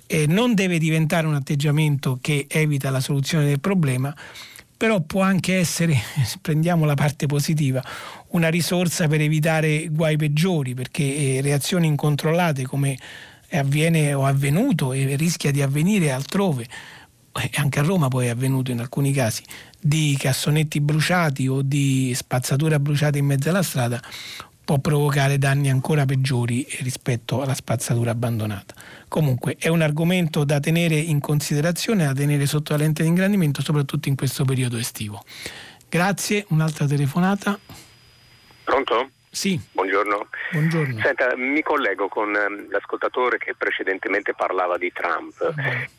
S2: eh, non deve diventare un atteggiamento che evita la soluzione del problema, però può anche essere, *laughs* prendiamo la parte positiva, una risorsa per evitare guai peggiori, perché eh, reazioni incontrollate come avviene o è avvenuto e rischia di avvenire altrove, anche a Roma poi è avvenuto in alcuni casi, di cassonetti bruciati o di spazzatura bruciata in mezzo alla strada, può provocare danni ancora peggiori rispetto alla spazzatura abbandonata. Comunque è un argomento da tenere in considerazione, da tenere sotto la lente di ingrandimento, soprattutto in questo periodo estivo. Grazie, un'altra telefonata.
S10: Pronto?
S2: Sì.
S10: Buongiorno.
S2: Buongiorno.
S10: Senta, mi collego con ehm, l'ascoltatore che precedentemente parlava di Trump.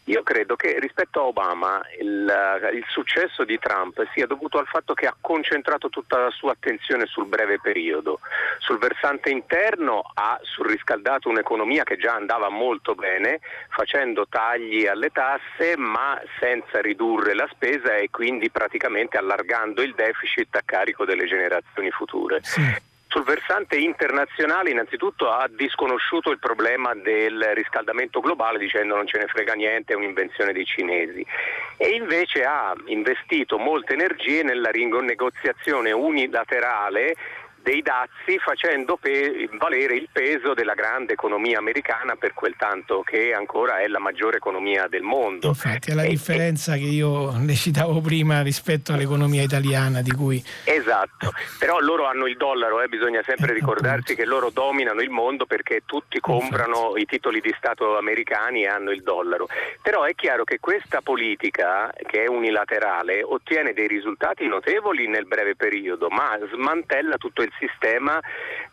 S10: Io credo che rispetto a Obama il, eh, il, successo di Trump sia dovuto al fatto che ha concentrato tutta la sua attenzione sul breve periodo. Sul versante interno ha surriscaldato un'economia che già andava molto bene, facendo tagli alle tasse ma senza ridurre la spesa e quindi praticamente allargando il deficit a carico delle generazioni future. Sì. Sul versante internazionale innanzitutto ha disconosciuto il problema del riscaldamento globale dicendo non ce ne frega niente, è un'invenzione dei cinesi. E invece ha investito molte energie nella rinegoziazione unilaterale dei dazi facendo pe- valere il peso della grande economia americana per quel tanto che ancora è la maggiore economia del mondo.
S2: Infatti è la e, differenza e... che io ne citavo prima rispetto all'economia italiana di cui...
S10: Esatto, però loro hanno il dollaro, eh, bisogna sempre eh, ricordarsi appunto. che loro dominano il mondo perché tutti comprano Infatti. i titoli di Stato americani e hanno il dollaro. Però è chiaro che questa politica che è unilaterale ottiene dei risultati notevoli nel breve periodo, ma smantella tutto il sistema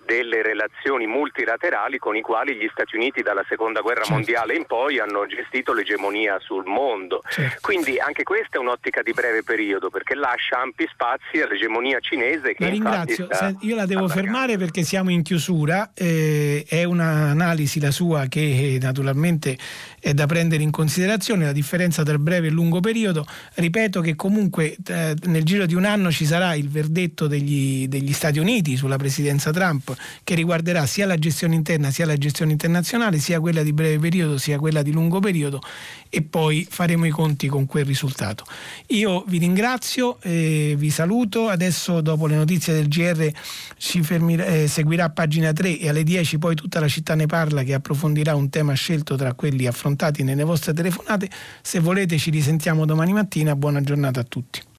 S10: delle relazioni multilaterali con i quali gli Stati Uniti dalla seconda guerra certo. mondiale in poi hanno gestito l'egemonia sul mondo. Certo. Quindi anche questa è un'ottica di breve periodo perché lascia ampi spazi all'egemonia cinese che
S2: la ringrazio, io la devo fermare perché siamo in chiusura, eh, è un'analisi la sua che eh, naturalmente è da prendere in considerazione, la differenza tra breve e lungo periodo. Ripeto che comunque eh, nel giro di un anno ci sarà il verdetto degli, degli Stati Uniti sulla presidenza Trump che riguarderà sia la gestione interna sia la gestione internazionale, sia quella di breve periodo sia quella di lungo periodo e poi faremo i conti con quel risultato. Io vi ringrazio, eh, vi saluto, adesso dopo le notizie del GR ci fermi, eh, seguirà pagina 3 e alle 10 poi tutta la città ne parla che approfondirà un tema scelto tra quelli affrontati nelle vostre telefonate. Se volete ci risentiamo domani mattina, buona giornata a tutti.